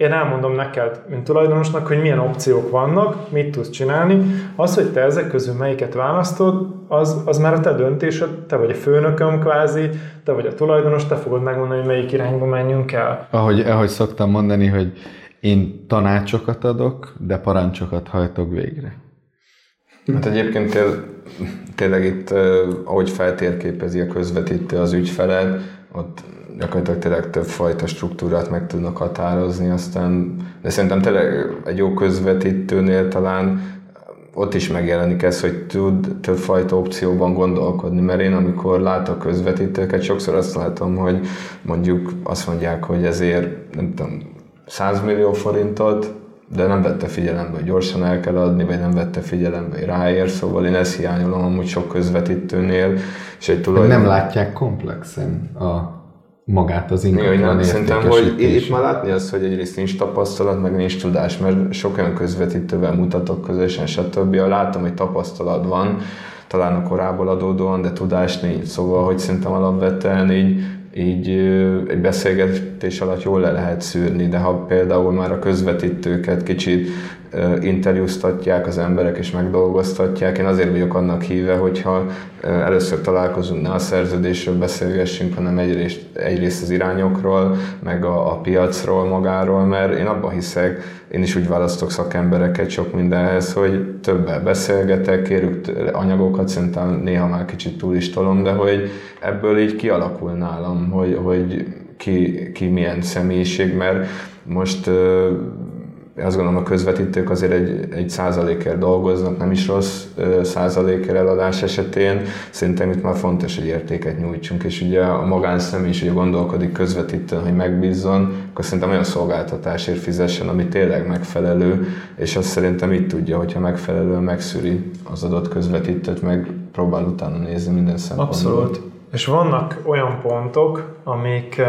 én elmondom neked, mint tulajdonosnak, hogy milyen opciók vannak, mit tudsz csinálni. Az, hogy te ezek közül melyiket választod, az, az már a te döntésed, te vagy a főnököm kvázi, te vagy a tulajdonos, te fogod megmondani, hogy melyik irányba menjünk el. Ahogy, ahogy szoktam mondani, hogy én tanácsokat adok, de parancsokat hajtok végre. Hát egyébként tényleg itt, ahogy feltérképezi a közvetítő az ügyfelet, ott gyakorlatilag tényleg több fajta struktúrát meg tudnak határozni, aztán, de szerintem tényleg egy jó közvetítőnél talán ott is megjelenik ez, hogy tud többfajta opcióban gondolkodni, mert én amikor látok közvetítőket, sokszor azt látom, hogy mondjuk azt mondják, hogy ezért nem tudom, 100 millió forintot de nem vette figyelembe, hogy gyorsan el kell adni, vagy nem vette figyelembe, hogy ráér, szóval én ezt hiányolom amúgy sok közvetítőnél, és egy tulajdon... Nem látják komplexen a magát az ingatlan Igen, Szerintem, hogy itt már látni azt, hogy egyrészt nincs tapasztalat, meg nincs tudás, mert sok olyan közvetítővel mutatok közösen, stb. Látom, hogy tapasztalat van, talán a korából adódóan, de tudás nincs. Szóval, hogy szerintem alapvetően így így egy beszélgetés alatt jól le lehet szűrni, de ha például már a közvetítőket kicsit interjúztatják az emberek és megdolgoztatják, én azért vagyok annak híve, hogyha először találkozunk, ne a szerződésről beszélgessünk, hanem egyrészt, egyrészt az irányokról, meg a, a piacról magáról, mert én abban hiszek, én is úgy választok szakembereket sok mindenhez, hogy többel beszélgetek, kérük anyagokat, szerintem néha már kicsit túl is tolom, de hogy ebből így kialakul nálam, hogy, hogy ki, ki milyen személyiség, mert most azt gondolom a közvetítők azért egy, egy százalékért dolgoznak, nem is rossz százalékért eladás esetén. Szerintem itt már fontos, hogy értéket nyújtsunk, és ugye a magánszemély is ugye gondolkodik közvetítőn, hogy megbízzon, akkor szerintem olyan szolgáltatásért fizessen, ami tényleg megfelelő, és azt szerintem itt tudja, hogyha megfelelően megszűri az adott közvetítőt, meg próbál utána nézni minden szempontból. Abszolút. És vannak olyan pontok, amik,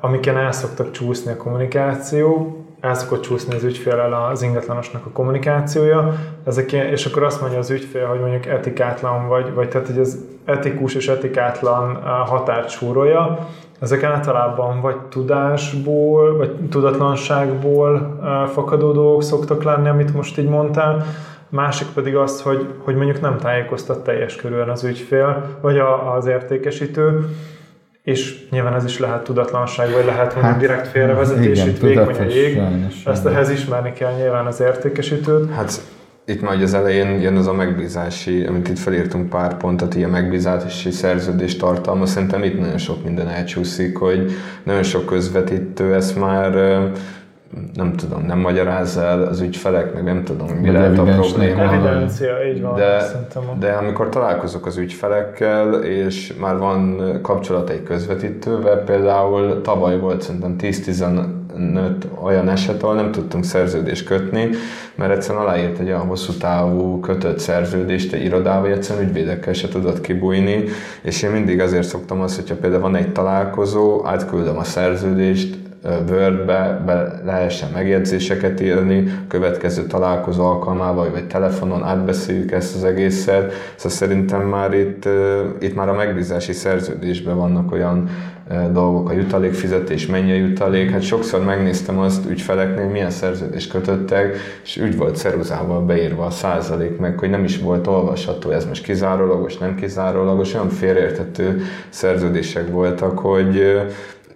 amiken el szoktak csúszni a kommunikáció, el szokott csúszni az ügyfélel az ingatlanosnak a kommunikációja, ezek, és akkor azt mondja az ügyfél, hogy mondjuk etikátlan vagy, vagy tehát hogy az etikus és etikátlan határt súrolja, ezek általában vagy tudásból, vagy tudatlanságból fakadó dolgok szoktak lenni, amit most így mondtál, másik pedig az, hogy, hogy mondjuk nem tájékoztat teljes körülön az ügyfél, vagy a, az értékesítő, és nyilván ez is lehet tudatlanság, vagy lehet mondjuk hát, direkt félrevezetés, igen, itt vékony a jég. Ezt ehhez ismerni kell nyilván az értékesítőt. Hát itt majd az elején jön az a megbízási, amit itt felírtunk pár pontot, ilyen megbízási szerződés tartalma. Szerintem itt nagyon sok minden elcsúszik, hogy nagyon sok közvetítő ezt már nem tudom, nem magyaráz el az ügyfelek, meg nem tudom, mi lehet a probléma. Evidencia, így van. De, de amikor találkozok az ügyfelekkel, és már van kapcsolat egy közvetítővel, például tavaly volt szerintem 10-15 olyan eset, ahol nem tudtunk szerződést kötni, mert egyszerűen aláírt egy olyan hosszú távú kötött szerződést egy irodával, egyszerűen ügyvédekkel se tudott kibújni, és én mindig azért szoktam azt, hogyha például van egy találkozó, átküldöm a szerződést, Wordbe be lehessen megjegyzéseket írni, következő találkozó alkalmával, vagy telefonon átbeszéljük ezt az egészet. Szóval szerintem már itt, itt már a megbízási szerződésben vannak olyan dolgok, a jutalékfizetés, mennyi a jutalék. Hát sokszor megnéztem azt ügyfeleknél, milyen szerződést kötöttek, és úgy volt ceruzával beírva a százalék, meg hogy nem is volt olvasható, ez most kizárólagos, nem kizárólagos, olyan félreérthető szerződések voltak, hogy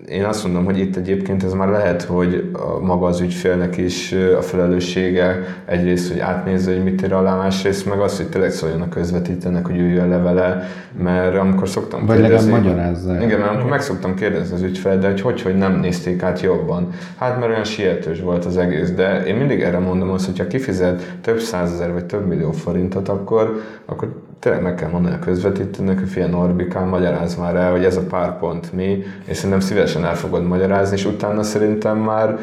én azt mondom, hogy itt egyébként ez már lehet, hogy a, maga az ügyfélnek is a felelőssége egyrészt, hogy átnézze, hogy mit ír alá, másrészt meg az, hogy tényleg szóljon a közvetítőnek, hogy üljön le vele, mert amikor szoktam Vagy kérdezni... Vagy magyarázza. Igen, mert amikor meg szoktam kérdezni az ügyfel, de hogy, hogy hogy nem nézték át jobban. Hát mert olyan sietős volt az egész, de én mindig erre mondom azt, hogy ha kifizet több százezer vagy több millió forintot, akkor, akkor tényleg meg kell mondani a közvetítőnek, hogy fia Norbikán, magyaráz már el, hogy ez a pár pont mi, és szerintem szívesen el fogod magyarázni, és utána szerintem már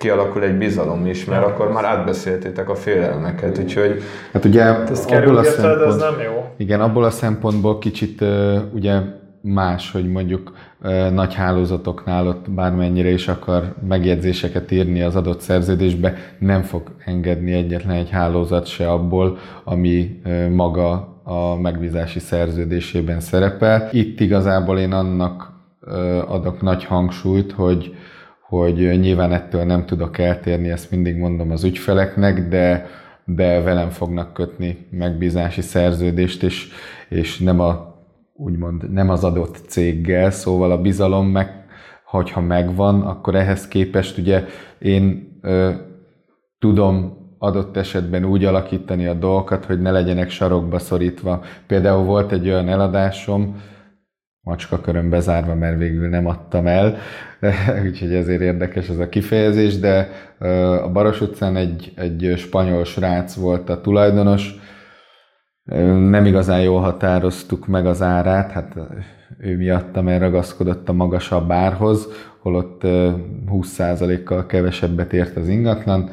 kialakul egy bizalom is, mert ja. akkor már átbeszéltétek a félelmeket, úgyhogy... Hát ugye ezt abból a szempont, ez nem jó. Igen, abból a szempontból kicsit uh, ugye más, hogy mondjuk uh, nagy hálózatoknál ott bármennyire is akar megjegyzéseket írni az adott szerződésbe, nem fog engedni egyetlen egy hálózat se abból, ami uh, maga a megbízási szerződésében szerepel. Itt igazából én annak adok nagy hangsúlyt, hogy, hogy nyilván ettől nem tudok eltérni, ezt mindig mondom az ügyfeleknek, de, de velem fognak kötni megbízási szerződést, és, és nem, a, úgymond, nem az adott céggel, szóval a bizalom meg, hogyha megvan, akkor ehhez képest ugye én ö, tudom adott esetben úgy alakítani a dolgokat, hogy ne legyenek sarokba szorítva. Például volt egy olyan eladásom, macska körön bezárva, mert végül nem adtam el, úgyhogy ezért érdekes ez a kifejezés, de a Baros utcán egy, egy spanyol srác volt a tulajdonos, nem igazán jól határoztuk meg az árát, hát ő miatta, mert ragaszkodott a magasabb árhoz, holott 20%-kal kevesebbet ért az ingatlan,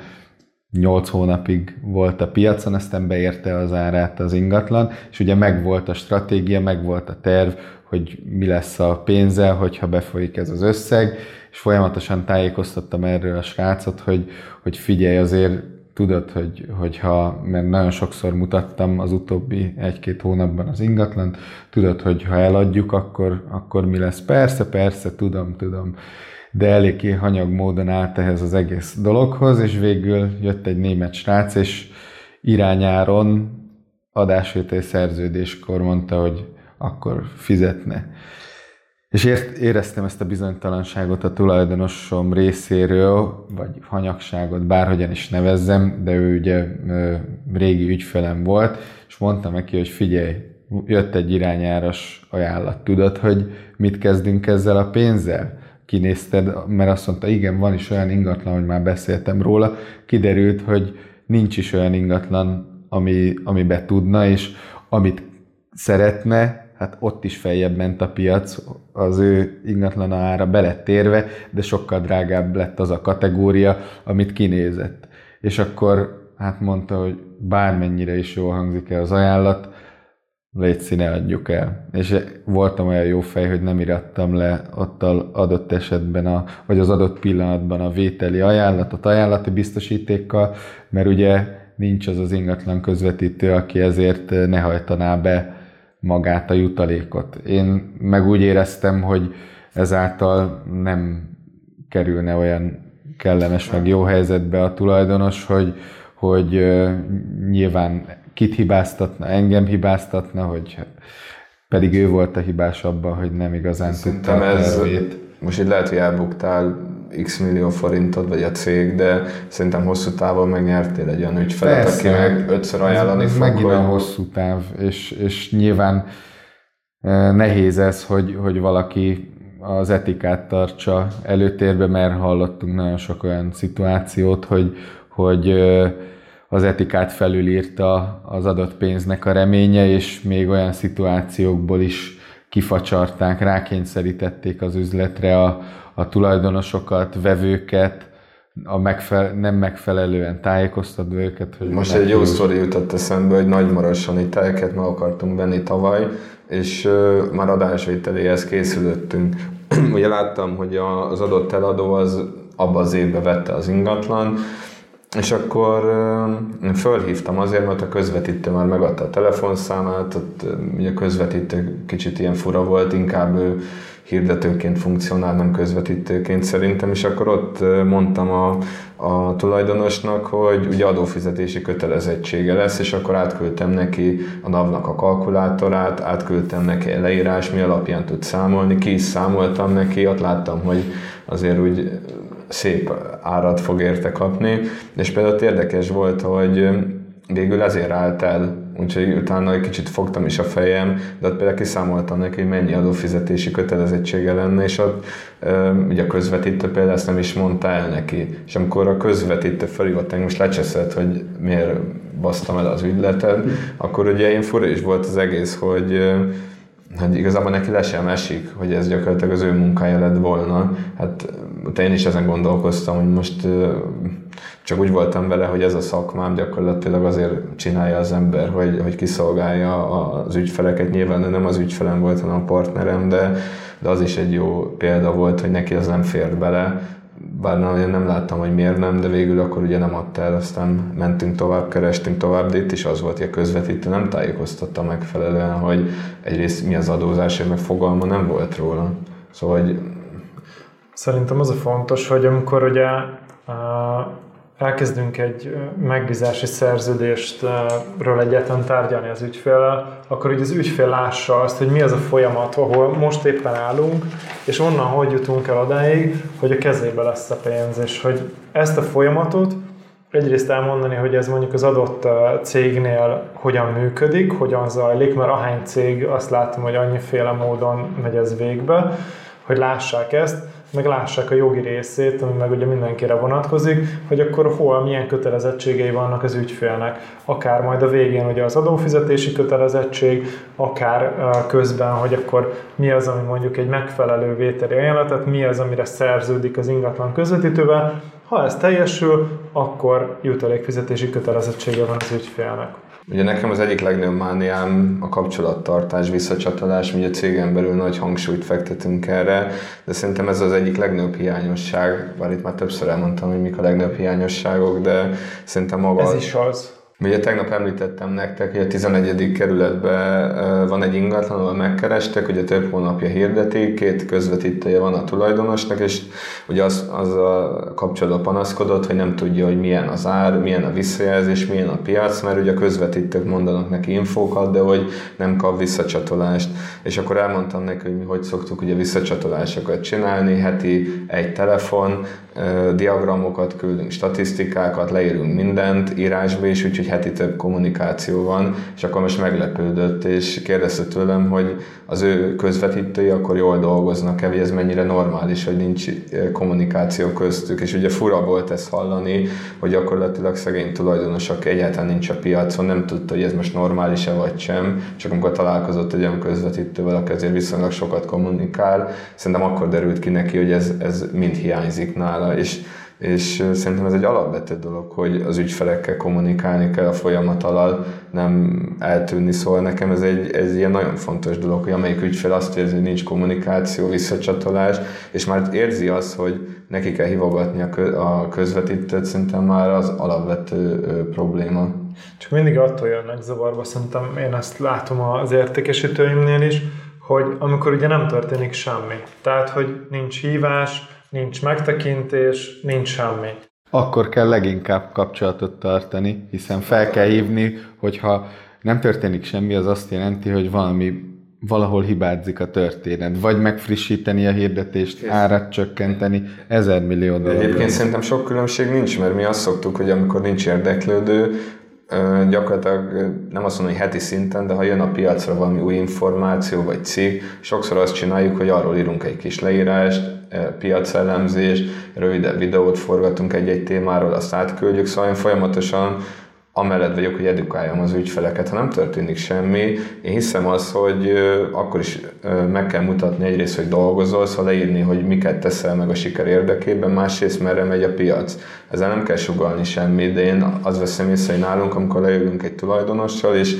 8 hónapig volt a piacon, aztán beérte az árát az ingatlan, és ugye megvolt a stratégia, megvolt a terv, hogy mi lesz a pénzzel, hogyha befolyik ez az összeg, és folyamatosan tájékoztattam erről a srácot, hogy, hogy figyelj, azért tudod, hogy, hogyha, mert nagyon sokszor mutattam az utóbbi egy-két hónapban az ingatlant, tudod, hogy ha eladjuk, akkor, akkor mi lesz? Persze, persze, tudom, tudom de eléggé hanyag módon állt ehhez az egész dologhoz, és végül jött egy német srác, és irányáron adásvétel szerződéskor mondta, hogy akkor fizetne. És éreztem ezt a bizonytalanságot a tulajdonosom részéről, vagy hanyagságot, bárhogyan is nevezzem, de ő ugye régi ügyfelem volt, és mondtam neki, hogy figyelj, jött egy irányáras ajánlat, tudod, hogy mit kezdünk ezzel a pénzzel? Kinézted, mert azt mondta, igen, van is olyan ingatlan, hogy már beszéltem róla, kiderült, hogy nincs is olyan ingatlan, ami, amibe tudna, és amit szeretne, hát ott is feljebb ment a piac, az ő ingatlan ára belett de sokkal drágább lett az a kategória, amit kinézett. És akkor hát mondta, hogy bármennyire is jól hangzik el az ajánlat, légy színe adjuk el. És voltam olyan jó fej, hogy nem irattam le ott adott esetben, a, vagy az adott pillanatban a vételi ajánlatot ajánlati biztosítékkal, mert ugye nincs az az ingatlan közvetítő, aki ezért ne hajtaná be magát a jutalékot. Én meg úgy éreztem, hogy ezáltal nem kerülne olyan kellemes, meg jó helyzetbe a tulajdonos, hogy, hogy nyilván kit hibáztatna, engem hibáztatna, hogy pedig ő volt a hibás abban, hogy nem igazán tudta a ez, Most itt lehet, hogy elbuktál x millió forintot, vagy a cég, de szerintem hosszú távon megnyertél egy olyan ügyfelet, Persze, aki meg ötször ajánlani ez fog. Megint hogy... a hosszú táv, és, és nyilván nehéz ez, hogy, hogy valaki az etikát tartsa előtérbe, mert hallottunk nagyon sok olyan szituációt, hogy, hogy az etikát felülírta az adott pénznek a reménye, és még olyan szituációkból is kifacsarták, rákényszerítették az üzletre a, a tulajdonosokat, vevőket, a megfele- nem megfelelően tájékoztatva őket. Hogy Most egy jó sztori jutott eszembe, hogy nagymarosani telket meg akartunk venni tavaly, és uh, már adásvételéhez készülöttünk. Ugye láttam, hogy az adott eladó az abban az évben vette az ingatlan, és akkor uh, fölhívtam azért, mert a közvetítő már megadta a telefonszámát, ott ugye a közvetítő kicsit ilyen fura volt, inkább ő hirdetőként funkcionál, nem közvetítőként szerintem, és akkor ott mondtam a, a tulajdonosnak, hogy ugye adófizetési kötelezettsége lesz, és akkor átküldtem neki a NAV-nak a kalkulátorát, átküldtem neki a leírás, mi alapján tud számolni, ki is számoltam neki, ott láttam, hogy azért úgy szép árat fog érte kapni, és például ott érdekes volt, hogy végül ezért állt el, úgyhogy utána egy kicsit fogtam is a fejem, de ott például kiszámoltam neki, hogy mennyi adófizetési kötelezettsége lenne, és ott ugye a közvetítő például ezt nem is mondta el neki. És amikor a közvetítő felhívott engem, most lecseszett, hogy miért basztam el az ügyletet, akkor ugye én fura is volt az egész, hogy hogy igazából neki le sem esik, hogy ez gyakorlatilag az ő munkája lett volna. Hát én is ezen gondolkoztam, hogy most csak úgy voltam vele, hogy ez a szakmám gyakorlatilag azért csinálja az ember, hogy, hogy kiszolgálja az ügyfeleket. Nyilván nem az ügyfelem volt, hanem a partnerem, de, de az is egy jó példa volt, hogy neki az nem fért bele, bár nem láttam, hogy miért nem, de végül akkor ugye nem adta el, aztán mentünk tovább, kerestünk tovább, de itt is az volt, hogy a közvetítő nem tájékoztatta megfelelően, hogy egyrészt mi az adózás, meg fogalma nem volt róla. Szóval, hogy... Szerintem az a fontos, hogy amikor ugye elkezdünk egy megbízási szerződéstről egyetlen tárgyalni az ügyféllel, akkor hogy az ügyfél lássa azt, hogy mi az a folyamat, ahol most éppen állunk, és onnan hogy jutunk el odáig, hogy a kezébe lesz a pénz, és hogy ezt a folyamatot egyrészt elmondani, hogy ez mondjuk az adott cégnél hogyan működik, hogyan zajlik, mert ahány cég azt látom, hogy annyiféle módon megy ez végbe, hogy lássák ezt, meg lássák a jogi részét, ami meg ugye mindenkire vonatkozik, hogy akkor hol milyen kötelezettségei vannak az ügyfélnek. Akár majd a végén ugye az adófizetési kötelezettség, akár közben, hogy akkor mi az, ami mondjuk egy megfelelő vételi ajánlat, tehát mi az, amire szerződik az ingatlan közvetítővel, Ha ez teljesül, akkor jutalékfizetési kötelezettsége van az ügyfélnek. Ugye nekem az egyik legnagyobb mániám a kapcsolattartás, visszacsatolás, ugye a cégen belül nagy hangsúlyt fektetünk erre, de szerintem ez az egyik legnagyobb hiányosság, bár itt már többször elmondtam, hogy mik a legnagyobb hiányosságok, de szerintem maga... Ez is az. Ugye tegnap említettem nektek, hogy a 11. kerületben van egy ingatlan, ahol megkerestek, ugye több hónapja hirdetik, két közvetítője van a tulajdonosnak, és ugye az, az a kapcsolatban panaszkodott, hogy nem tudja, hogy milyen az ár, milyen a visszajelzés, milyen a piac, mert ugye a közvetítők mondanak neki infókat, de hogy nem kap visszacsatolást. És akkor elmondtam neki, hogy mi hogy szoktuk ugye visszacsatolásokat csinálni, heti egy telefon, diagramokat küldünk, statisztikákat, leírunk mindent írásba is, úgyhogy heti több kommunikáció van, és akkor most meglepődött, és kérdezte tőlem, hogy az ő közvetítői akkor jól dolgoznak-e, ez mennyire normális, hogy nincs kommunikáció köztük, és ugye fura volt ezt hallani, hogy gyakorlatilag szegény tulajdonos, aki egyáltalán nincs a piacon, nem tudta, hogy ez most normális-e vagy sem, csak amikor találkozott egy olyan közvetítővel, aki azért viszonylag sokat kommunikál, szerintem akkor derült ki neki, hogy ez, ez mind hiányzik nála, és, és szerintem ez egy alapvető dolog, hogy az ügyfelekkel kommunikálni kell a folyamat alatt, nem eltűnni, szóval nekem ez egy ez ilyen nagyon fontos dolog, hogy amelyik ügyfél azt érzi, hogy nincs kommunikáció, visszacsatolás, és már érzi azt, hogy neki kell hívogatni a közvetítőt, szerintem már az alapvető probléma. Csak mindig attól jönnek zavarba, szerintem én ezt látom az értékesítőimnél is, hogy amikor ugye nem történik semmi. Tehát, hogy nincs hívás, nincs megtekintés, nincs semmi. Akkor kell leginkább kapcsolatot tartani, hiszen fel kell hívni, hogyha nem történik semmi, az azt jelenti, hogy valami valahol hibázik a történet, vagy megfrissíteni a hirdetést, Kész. árat csökkenteni, ezer millió dolog. Egyébként szerintem sok különbség nincs, mert mi azt szoktuk, hogy amikor nincs érdeklődő, gyakorlatilag nem azt mondom, hogy heti szinten, de ha jön a piacra valami új információ vagy cikk, sokszor azt csináljuk, hogy arról írunk egy kis leírást, piacelemzés, rövidebb videót forgatunk egy-egy témáról, azt átküldjük, szóval én folyamatosan amellett vagyok, hogy edukáljam az ügyfeleket. Ha nem történik semmi, én hiszem az, hogy akkor is meg kell mutatni egyrészt, hogy dolgozol, szóval leírni, hogy miket teszel meg a siker érdekében, másrészt merre megy a piac. Ezzel nem kell sugalni semmit, de én az veszem észre, hogy nálunk, amikor leülünk egy tulajdonossal, és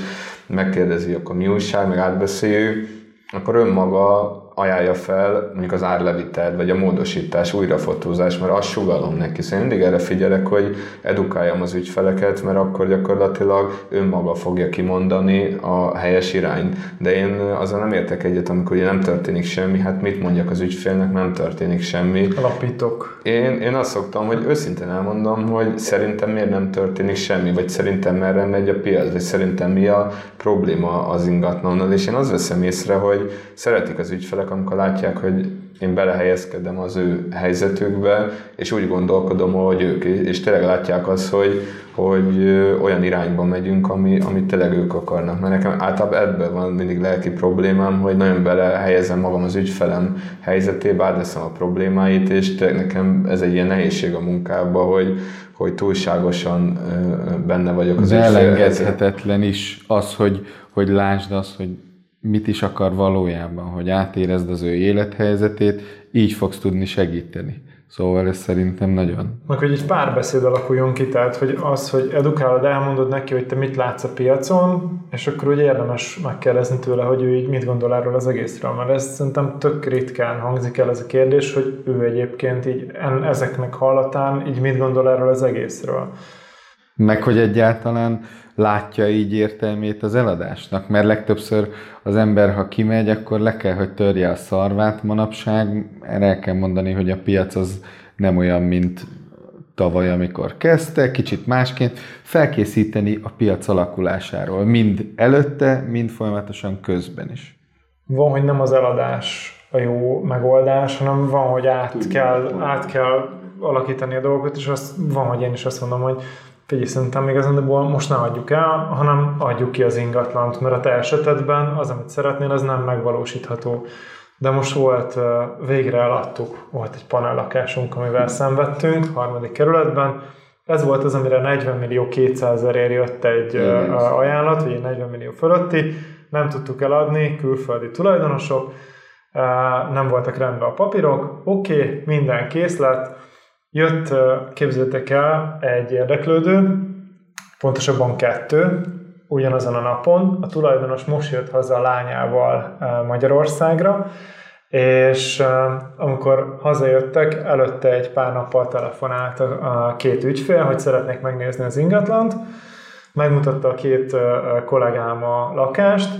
megkérdezi, akkor mi újság, meg átbeszéljük, akkor önmaga ajánlja fel mondjuk az árlevitel, vagy a módosítás, újrafotózás, mert azt sugalom neki. Szóval mindig erre figyelek, hogy edukáljam az ügyfeleket, mert akkor gyakorlatilag önmaga fogja kimondani a helyes irányt. De én azzal nem értek egyet, amikor ugye nem történik semmi, hát mit mondjak az ügyfélnek, nem történik semmi. Alapítok. Én, én azt szoktam, hogy őszintén elmondom, hogy szerintem miért nem történik semmi, vagy szerintem merre megy a piac, vagy szerintem mi a probléma az ingatlannal, és én azt veszem észre, hogy szeretik az ügyfelek emberek, amikor látják, hogy én belehelyezkedem az ő helyzetükbe, és úgy gondolkodom, hogy ők, és tényleg látják azt, hogy, hogy olyan irányba megyünk, ami, amit tényleg ők akarnak. Mert nekem általában ebből van mindig lelki problémám, hogy nagyon belehelyezem magam az ügyfelem helyzetébe, átveszem a problémáit, és nekem ez egy ilyen nehézség a munkában, hogy, hogy túlságosan benne vagyok az De elengedhetetlen is az, hogy, hogy lásd azt, hogy mit is akar valójában, hogy átérezd az ő élethelyzetét, így fogsz tudni segíteni. Szóval ez szerintem nagyon. Meg hogy egy párbeszéd alakuljon ki, tehát hogy az, hogy edukálod, elmondod neki, hogy te mit látsz a piacon, és akkor úgy érdemes megkérdezni tőle, hogy ő így mit gondol erről az egészről, mert ez szerintem tök ritkán hangzik el ez a kérdés, hogy ő egyébként így ezeknek hallatán így mit gondol erről az egészről. Meg hogy egyáltalán látja így értelmét az eladásnak, mert legtöbbször az ember, ha kimegy, akkor le kell, hogy törje a szarvát manapság. Erre el kell mondani, hogy a piac az nem olyan, mint tavaly, amikor kezdte, kicsit másként, felkészíteni a piac alakulásáról, mind előtte, mind folyamatosan közben is. Van, hogy nem az eladás a jó megoldás, hanem van, hogy át kell, át kell alakítani a dolgokat, és azt, van, hogy én is azt mondom, hogy figyelj, szerintem igazándiból most nem adjuk el, hanem adjuk ki az ingatlant, mert a te esetedben az, amit szeretnél, az nem megvalósítható. De most volt, végre eladtuk, volt egy panellakásunk, amivel szenvedtünk, harmadik kerületben, ez volt az, amire 40 millió 200 ezerért jött egy Igen. ajánlat, vagy 40 millió fölötti, nem tudtuk eladni, külföldi tulajdonosok, nem voltak rendben a papírok, oké, okay, minden kész lett, Jött, képzeljétek el, egy érdeklődő, pontosabban kettő, ugyanazon a napon. A tulajdonos most jött haza a lányával Magyarországra, és amikor hazajöttek, előtte egy pár nappal telefonált a két ügyfél, hogy szeretnék megnézni az ingatlant, megmutatta a két kollégám a lakást,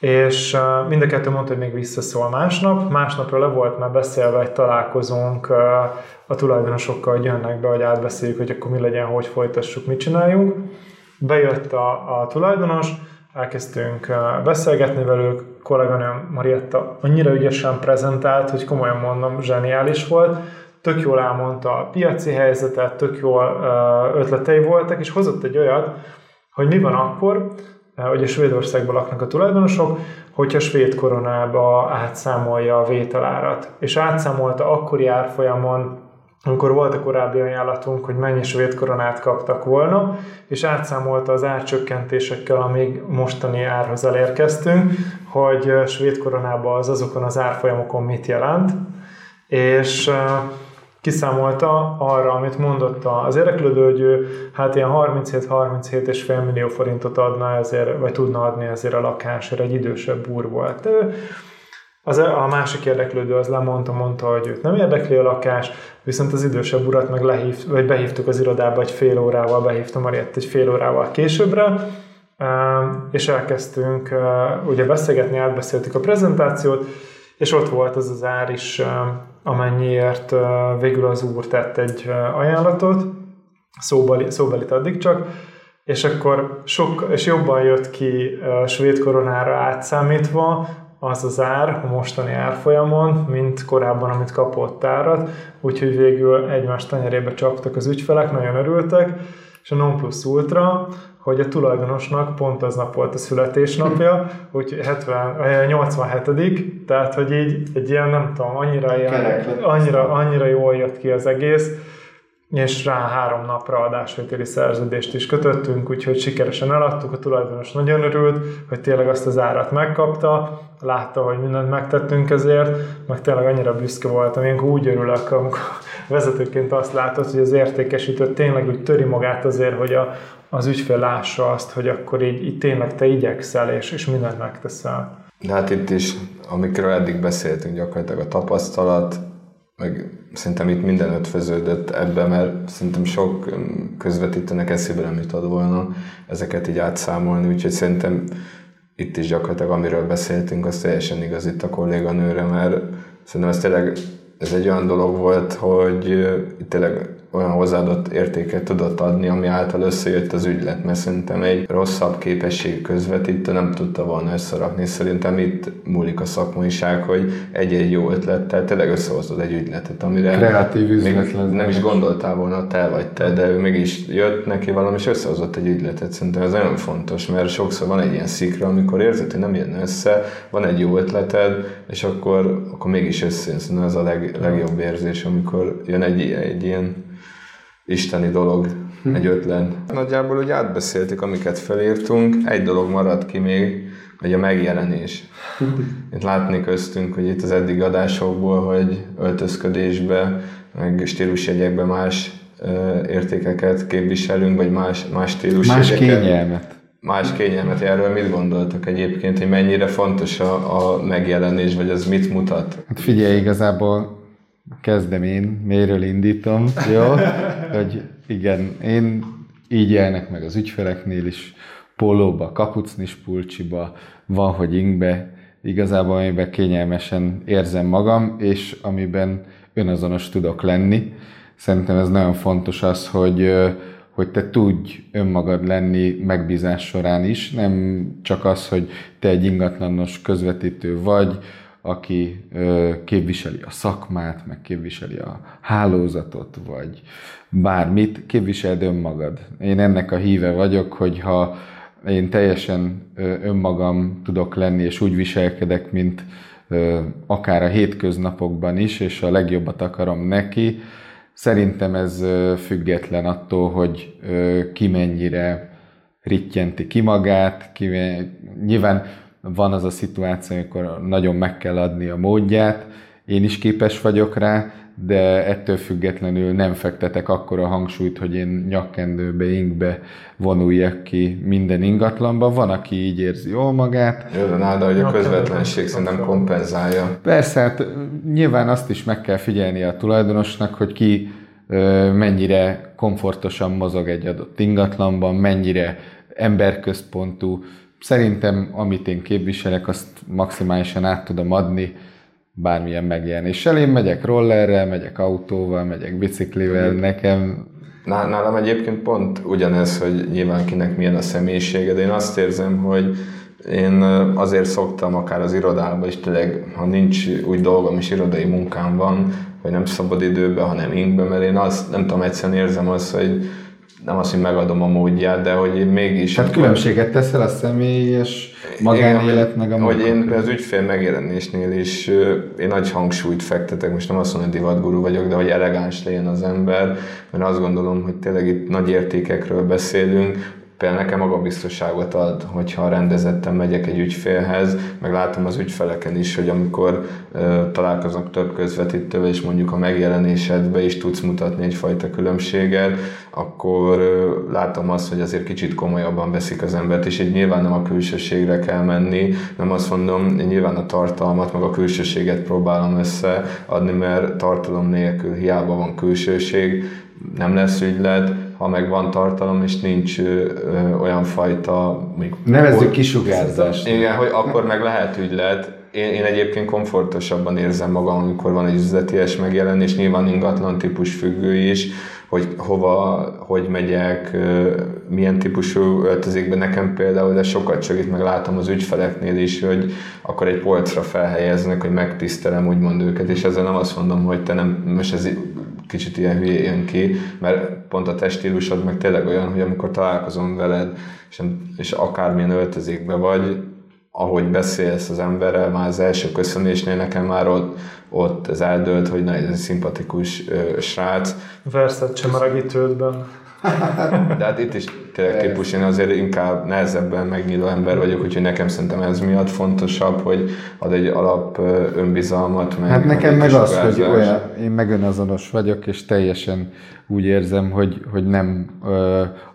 és mind a kettő mondta, hogy még visszaszól másnap. Másnapra le volt már beszélve egy találkozónk a tulajdonosokkal, jönnek be, hogy átbeszéljük, hogy akkor mi legyen, hogy folytassuk, mit csináljunk. Bejött a, a tulajdonos, elkezdtünk beszélgetni velük, kolléganőm Marietta annyira ügyesen prezentált, hogy komolyan mondom, zseniális volt, tök jól elmondta a piaci helyzetet, tök jól ötletei voltak, és hozott egy olyat, hogy mi van akkor, hogy a Svédországban laknak a tulajdonosok, hogyha svéd koronába átszámolja a vételárat. És átszámolta akkori árfolyamon, amikor volt a korábbi ajánlatunk, hogy mennyi svéd koronát kaptak volna, és átszámolta az árcsökkentésekkel, amíg mostani árhoz elérkeztünk, hogy svéd koronában az azokon az árfolyamokon mit jelent, és kiszámolta arra, amit mondott az érdeklődő, hogy ő hát ilyen 37-37 és fél millió forintot adna ezért, vagy tudna adni ezért a lakásért, egy idősebb úr volt. Ő, az, a másik érdeklődő az lemondta, mondta, hogy őt nem érdekli a lakás, viszont az idősebb urat meg lehív, vagy behívtuk az irodába egy fél órával, behívtam Mariett egy fél órával későbbre, és elkezdtünk ugye beszélgetni, átbeszéltük a prezentációt, és ott volt az az ár is, amennyiért végül az úr tett egy ajánlatot, szóbeli, szóbelit addig csak, és akkor sok, és jobban jött ki svéd koronára átszámítva az az ár a mostani árfolyamon, mint korábban, amit kapott árat, úgyhogy végül egymás tenyerébe csaptak az ügyfelek, nagyon örültek, és a Non Plus Ultra hogy a tulajdonosnak pont aznap volt a születésnapja, úgyhogy 70, 87 tehát hogy így egy ilyen, nem tudom, annyira, ilyen, annyira, annyira jól jött ki az egész, és rá három napra adásvételi szerződést is kötöttünk, úgyhogy sikeresen eladtuk, a tulajdonos nagyon örült, hogy tényleg azt az árat megkapta, látta, hogy mindent megtettünk ezért, meg tényleg annyira büszke voltam, én úgy örülök, amikor vezetőként azt látod, hogy az értékesítő tényleg úgy töri magát azért, hogy a, az ügyfél lássa azt, hogy akkor így, így tényleg te igyekszel, és, és mindent megteszel. De hát itt is, amikről eddig beszéltünk, gyakorlatilag a tapasztalat, meg szerintem itt minden ötvöződött ebbe, mert szerintem sok közvetítőnek eszébe nem jutott volna ezeket így átszámolni, úgyhogy szerintem itt is gyakorlatilag amiről beszéltünk, az teljesen igaz itt a kolléganőre, mert szerintem ez tényleg ez egy olyan dolog volt, hogy tényleg olyan hozzáadott értéket tudott adni, ami által összejött az ügylet, mert szerintem egy rosszabb képesség közvetítő nem tudta volna összerakni. Szerintem itt múlik a szakmaiság, hogy egy-egy jó ötlettel tényleg összehozod egy ügyletet, amire Kreatív üzlet nem is gondoltál volna te vagy te, de ő mégis jött neki valami, és összehozott egy ügyletet. Szerintem ez nagyon fontos, mert sokszor van egy ilyen szikra, amikor érzed, hogy nem jön össze, van egy jó ötleted, és akkor, akkor mégis összejön. Szerintem ez a leg, legjobb érzés, amikor jön egy, egy ilyen isteni dolog, hm. egy ötlet. Nagyjából úgy átbeszéltük, amiket felírtunk, egy dolog maradt ki még, hogy a megjelenés. Itt látni köztünk, hogy itt az eddig adásokból, hogy öltözködésbe, meg stílusjegyekbe más értékeket képviselünk, vagy más, más stílusjegyeket. Más kényelmet. Más kényelmet. Erről mit gondoltak egyébként, hogy mennyire fontos a, a megjelenés, vagy az mit mutat? Hát figyelj, igazából kezdem én, méről indítom, jó? Hogy igen, én így jelnek meg az ügyfeleknél is, pólóba, kapucnis pulcsiba, van, hogy ingbe, igazából amiben kényelmesen érzem magam, és amiben önazonos tudok lenni. Szerintem ez nagyon fontos az, hogy, hogy te tudj önmagad lenni megbízás során is, nem csak az, hogy te egy ingatlanos közvetítő vagy, aki képviseli a szakmát, meg képviseli a hálózatot, vagy bármit, képviseld önmagad. Én ennek a híve vagyok, hogy ha én teljesen önmagam tudok lenni, és úgy viselkedek, mint akár a hétköznapokban is, és a legjobbat akarom neki, szerintem ez független attól, hogy ki mennyire rittyenti ki magát, ki, nyilván van az a szituáció, amikor nagyon meg kell adni a módját, én is képes vagyok rá, de ettől függetlenül nem fektetek akkora hangsúlyt, hogy én nyakkendőbe, inkbe vonuljak ki minden ingatlanban. Van, aki így érzi jól magát. Jó, de hogy a közvetlenség szerintem kompenzálja. Persze, hát nyilván azt is meg kell figyelni a tulajdonosnak, hogy ki mennyire komfortosan mozog egy adott ingatlanban, mennyire emberközpontú. Szerintem, amit én képviselek, azt maximálisan át tudom adni, bármilyen megjelenéssel. Én megyek rollerrel, megyek autóval, megyek biciklivel, nekem... Nálam egyébként pont ugyanez, hogy nyilván kinek milyen a személyisége, de én azt érzem, hogy én azért szoktam akár az irodába is tényleg, ha nincs úgy dolgom és irodai munkám van, hogy nem szabad időben, hanem inkbe, mert én azt nem tudom, egyszerűen érzem azt, hogy nem azt, hogy megadom a módját, de hogy mégis... Hát különbséget teszel a személyes magánélet, meg a Hogy én az ügyfél megjelenésnél is én nagy hangsúlyt fektetek, most nem azt mondom, hogy divatguru vagyok, de hogy elegáns legyen az ember, mert azt gondolom, hogy tényleg itt nagy értékekről beszélünk, például nekem magabiztosságot ad, hogyha rendezetten megyek egy ügyfélhez, meg látom az ügyfeleken is, hogy amikor uh, találkoznak több közvetítővel, és mondjuk a megjelenésedbe is tudsz mutatni egyfajta különbséget, akkor uh, látom azt, hogy azért kicsit komolyabban veszik az embert, és így nyilván nem a külsőségre kell menni, nem azt mondom, én nyilván a tartalmat, meg a külsőséget próbálom összeadni, mert tartalom nélkül hiába van külsőség, nem lesz ügylet, ha meg van tartalom, és nincs ö, ö, olyan fajta... Nevezzük kisugárzást. Igen, hogy akkor meg lehet ügylet. Én, én egyébként komfortosabban érzem magam, amikor van egy üzleties megjelenés, nyilván ingatlan típus függő is, hogy hova, hogy megyek, milyen típusú öltözékben nekem például, de sokat segít, meg látom az ügyfeleknél is, hogy akkor egy polcra felhelyeznek, hogy megtisztelem úgymond őket, és ezzel nem azt mondom, hogy te nem, most ez kicsit ilyen hülye jön ki, mert pont a testílusod meg tényleg olyan, hogy amikor találkozom veled, és, és akármilyen öltözékbe vagy, ahogy beszélsz az emberrel, már az első köszönésnél nekem már ott, ott ez eldőlt, hogy na, ez egy szimpatikus ö, srác. Versace maragítődben. De hát itt is tényleg típus, én azért inkább nehezebben megnyíló ember vagyok, úgyhogy nekem szerintem ez miatt fontosabb, hogy ad egy alap önbizalmat. Meg, hát nekem meg az, hogy olyan, én meg önazonos vagyok, és teljesen úgy érzem, hogy, hogy nem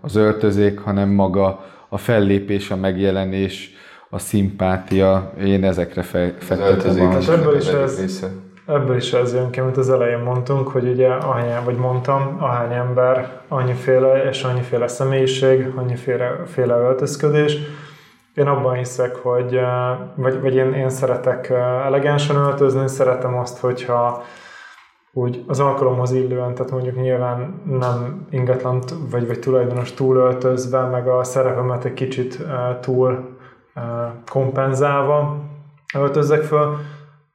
az öltözék, hanem maga a fellépés, a megjelenés, a szimpátia, én ezekre fektetem. Hát ebből is ez, ebből is ez jön ki, amit az elején mondtunk, hogy ugye ahány, vagy mondtam, ahány ember, annyiféle és annyiféle személyiség, annyiféle féle öltözködés. Én abban hiszek, hogy, vagy, vagy én, én szeretek elegánsan öltözni, szeretem azt, hogyha úgy az alkalomhoz illően, tehát mondjuk nyilván nem ingatlant vagy, vagy tulajdonos túlöltözve, meg a szerepemet egy kicsit túl kompenzálva öltözzek föl.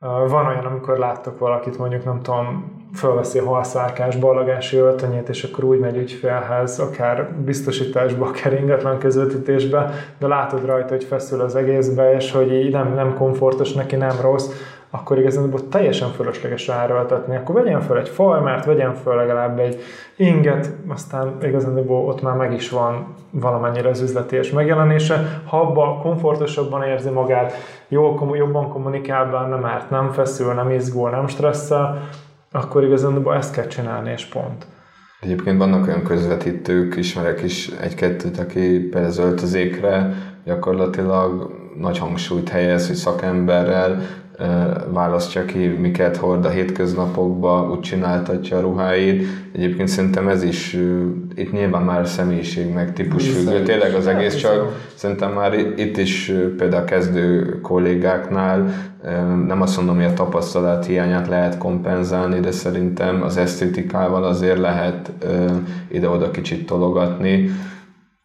Van olyan, amikor láttok valakit, mondjuk nem tudom, fölveszi a halszárkás ballagási öltönyét, és akkor úgy megy ügyfélhez, akár biztosításba, akár ingatlan közvetítésbe, de látod rajta, hogy feszül az egészbe, és hogy így nem, nem komfortos neki, nem rossz, akkor igazából teljesen fölösleges ráerőltetni. Akkor vegyen föl egy falmát, vegyen föl legalább egy inget, aztán igazából ott már meg is van valamennyire az üzletés megjelenése. Ha abba komfortosabban érzi magát, jól, jobban kommunikál benne, mert nem feszül, nem izgul, nem stresszel, akkor igazából ezt kell csinálni, és pont. Egyébként vannak olyan közvetítők, ismerek is egy-kettőt, aki például az öltözékre gyakorlatilag nagy hangsúlyt helyez, hogy szakemberrel választja ki, miket hord a hétköznapokba, úgy csináltatja a ruháit. Egyébként szerintem ez is, itt nyilván már személyiség meg típus függő, tényleg az egész csak szerintem már itt is például a kezdő kollégáknál nem azt mondom, hogy a tapasztalat hiányát lehet kompenzálni, de szerintem az esztétikával azért lehet ide-oda kicsit tologatni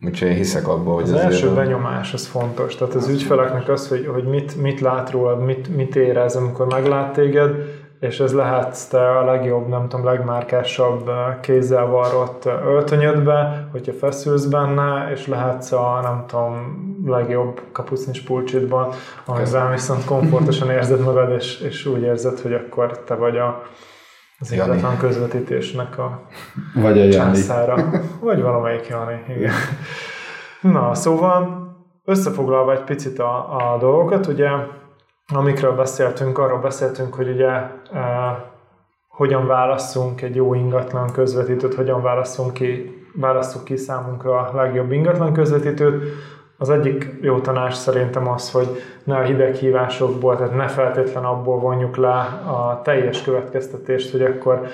Úgyhogy én hiszek abban, hogy az első a... benyomás az fontos. Tehát az ügyfeleknek az, hogy, hogy mit, mit lát rólad, mit, mit érez, amikor meglát téged, és ez lehet te a legjobb, nem tudom, legmárkásabb eh, kézzel varrott eh, öltönyödbe, hogyha feszülsz benne, és lehetsz a, nem tudom, legjobb kapucnis pulcsitban, amivel viszont komfortosan érzed magad, és, és úgy érzed, hogy akkor te vagy a, az ingatlan közvetítésnek a Vagy a császára. Vagy valamelyik Jani, igen. Na, szóval összefoglalva egy picit a, a dolgokat, ugye amikről beszéltünk, arról beszéltünk, hogy ugye e, hogyan válasszunk egy jó ingatlan közvetítőt, hogyan válasszunk ki, választjuk ki számunkra a legjobb ingatlan közvetítőt. Az egyik jó tanács szerintem az, hogy ne a hideghívásokból, tehát ne feltétlen abból vonjuk le a teljes következtetést, hogy akkor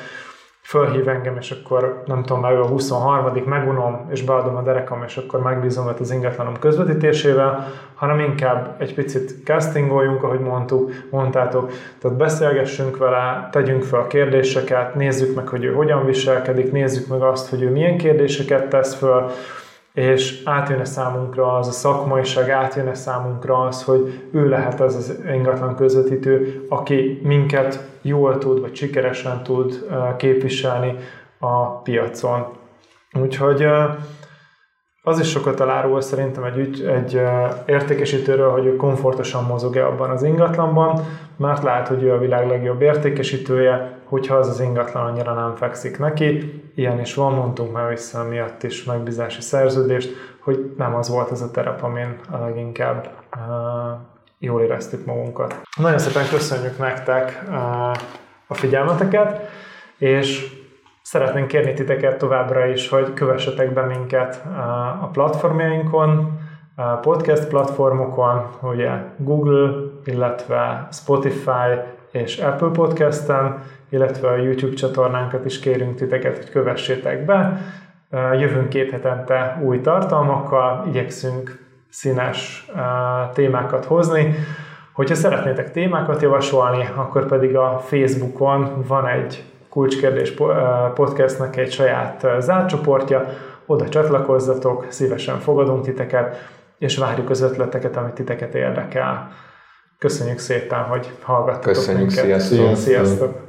fölhív engem, és akkor nem tudom, ő a 23 megunom, és beadom a derekam, és akkor megbízom őt az ingatlanom közvetítésével, hanem inkább egy picit castingoljunk, ahogy mondtuk, mondtátok, tehát beszélgessünk vele, tegyünk fel kérdéseket, nézzük meg, hogy ő hogyan viselkedik, nézzük meg azt, hogy ő milyen kérdéseket tesz föl, és átjön-e számunkra az a szakmaiság, átjön-e számunkra az, hogy ő lehet az az ingatlan közvetítő, aki minket jól tud, vagy sikeresen tud képviselni a piacon. Úgyhogy az is sokat elárul szerintem egy, ügy, egy értékesítőről, hogy ő komfortosan mozog-e abban az ingatlanban, mert lehet, hogy ő a világ legjobb értékesítője, hogyha az az ingatlan annyira nem fekszik neki. Ilyen is van, mondtunk már vissza miatt is megbízási szerződést, hogy nem az volt az a terep, amin a leginkább uh, jól éreztük magunkat. Nagyon szépen köszönjük nektek uh, a figyelmeteket, és Szeretnénk kérni titeket továbbra is, hogy kövessetek be minket a platformjainkon, a podcast platformokon, ugye Google, illetve Spotify és Apple Podcast-en, illetve a YouTube csatornánkat is kérünk titeket, hogy kövessétek be. Jövünk két hetente új tartalmakkal, igyekszünk színes témákat hozni. Hogyha szeretnétek témákat javasolni, akkor pedig a Facebookon van egy Kulcskérdés podcastnek egy saját zárt csoportja, oda csatlakozzatok, szívesen fogadunk titeket, és várjuk az ötleteket, amit titeket érdekel. Köszönjük szépen, hogy hallgattatok Köszönjük, minket. sziasztok! sziasztok.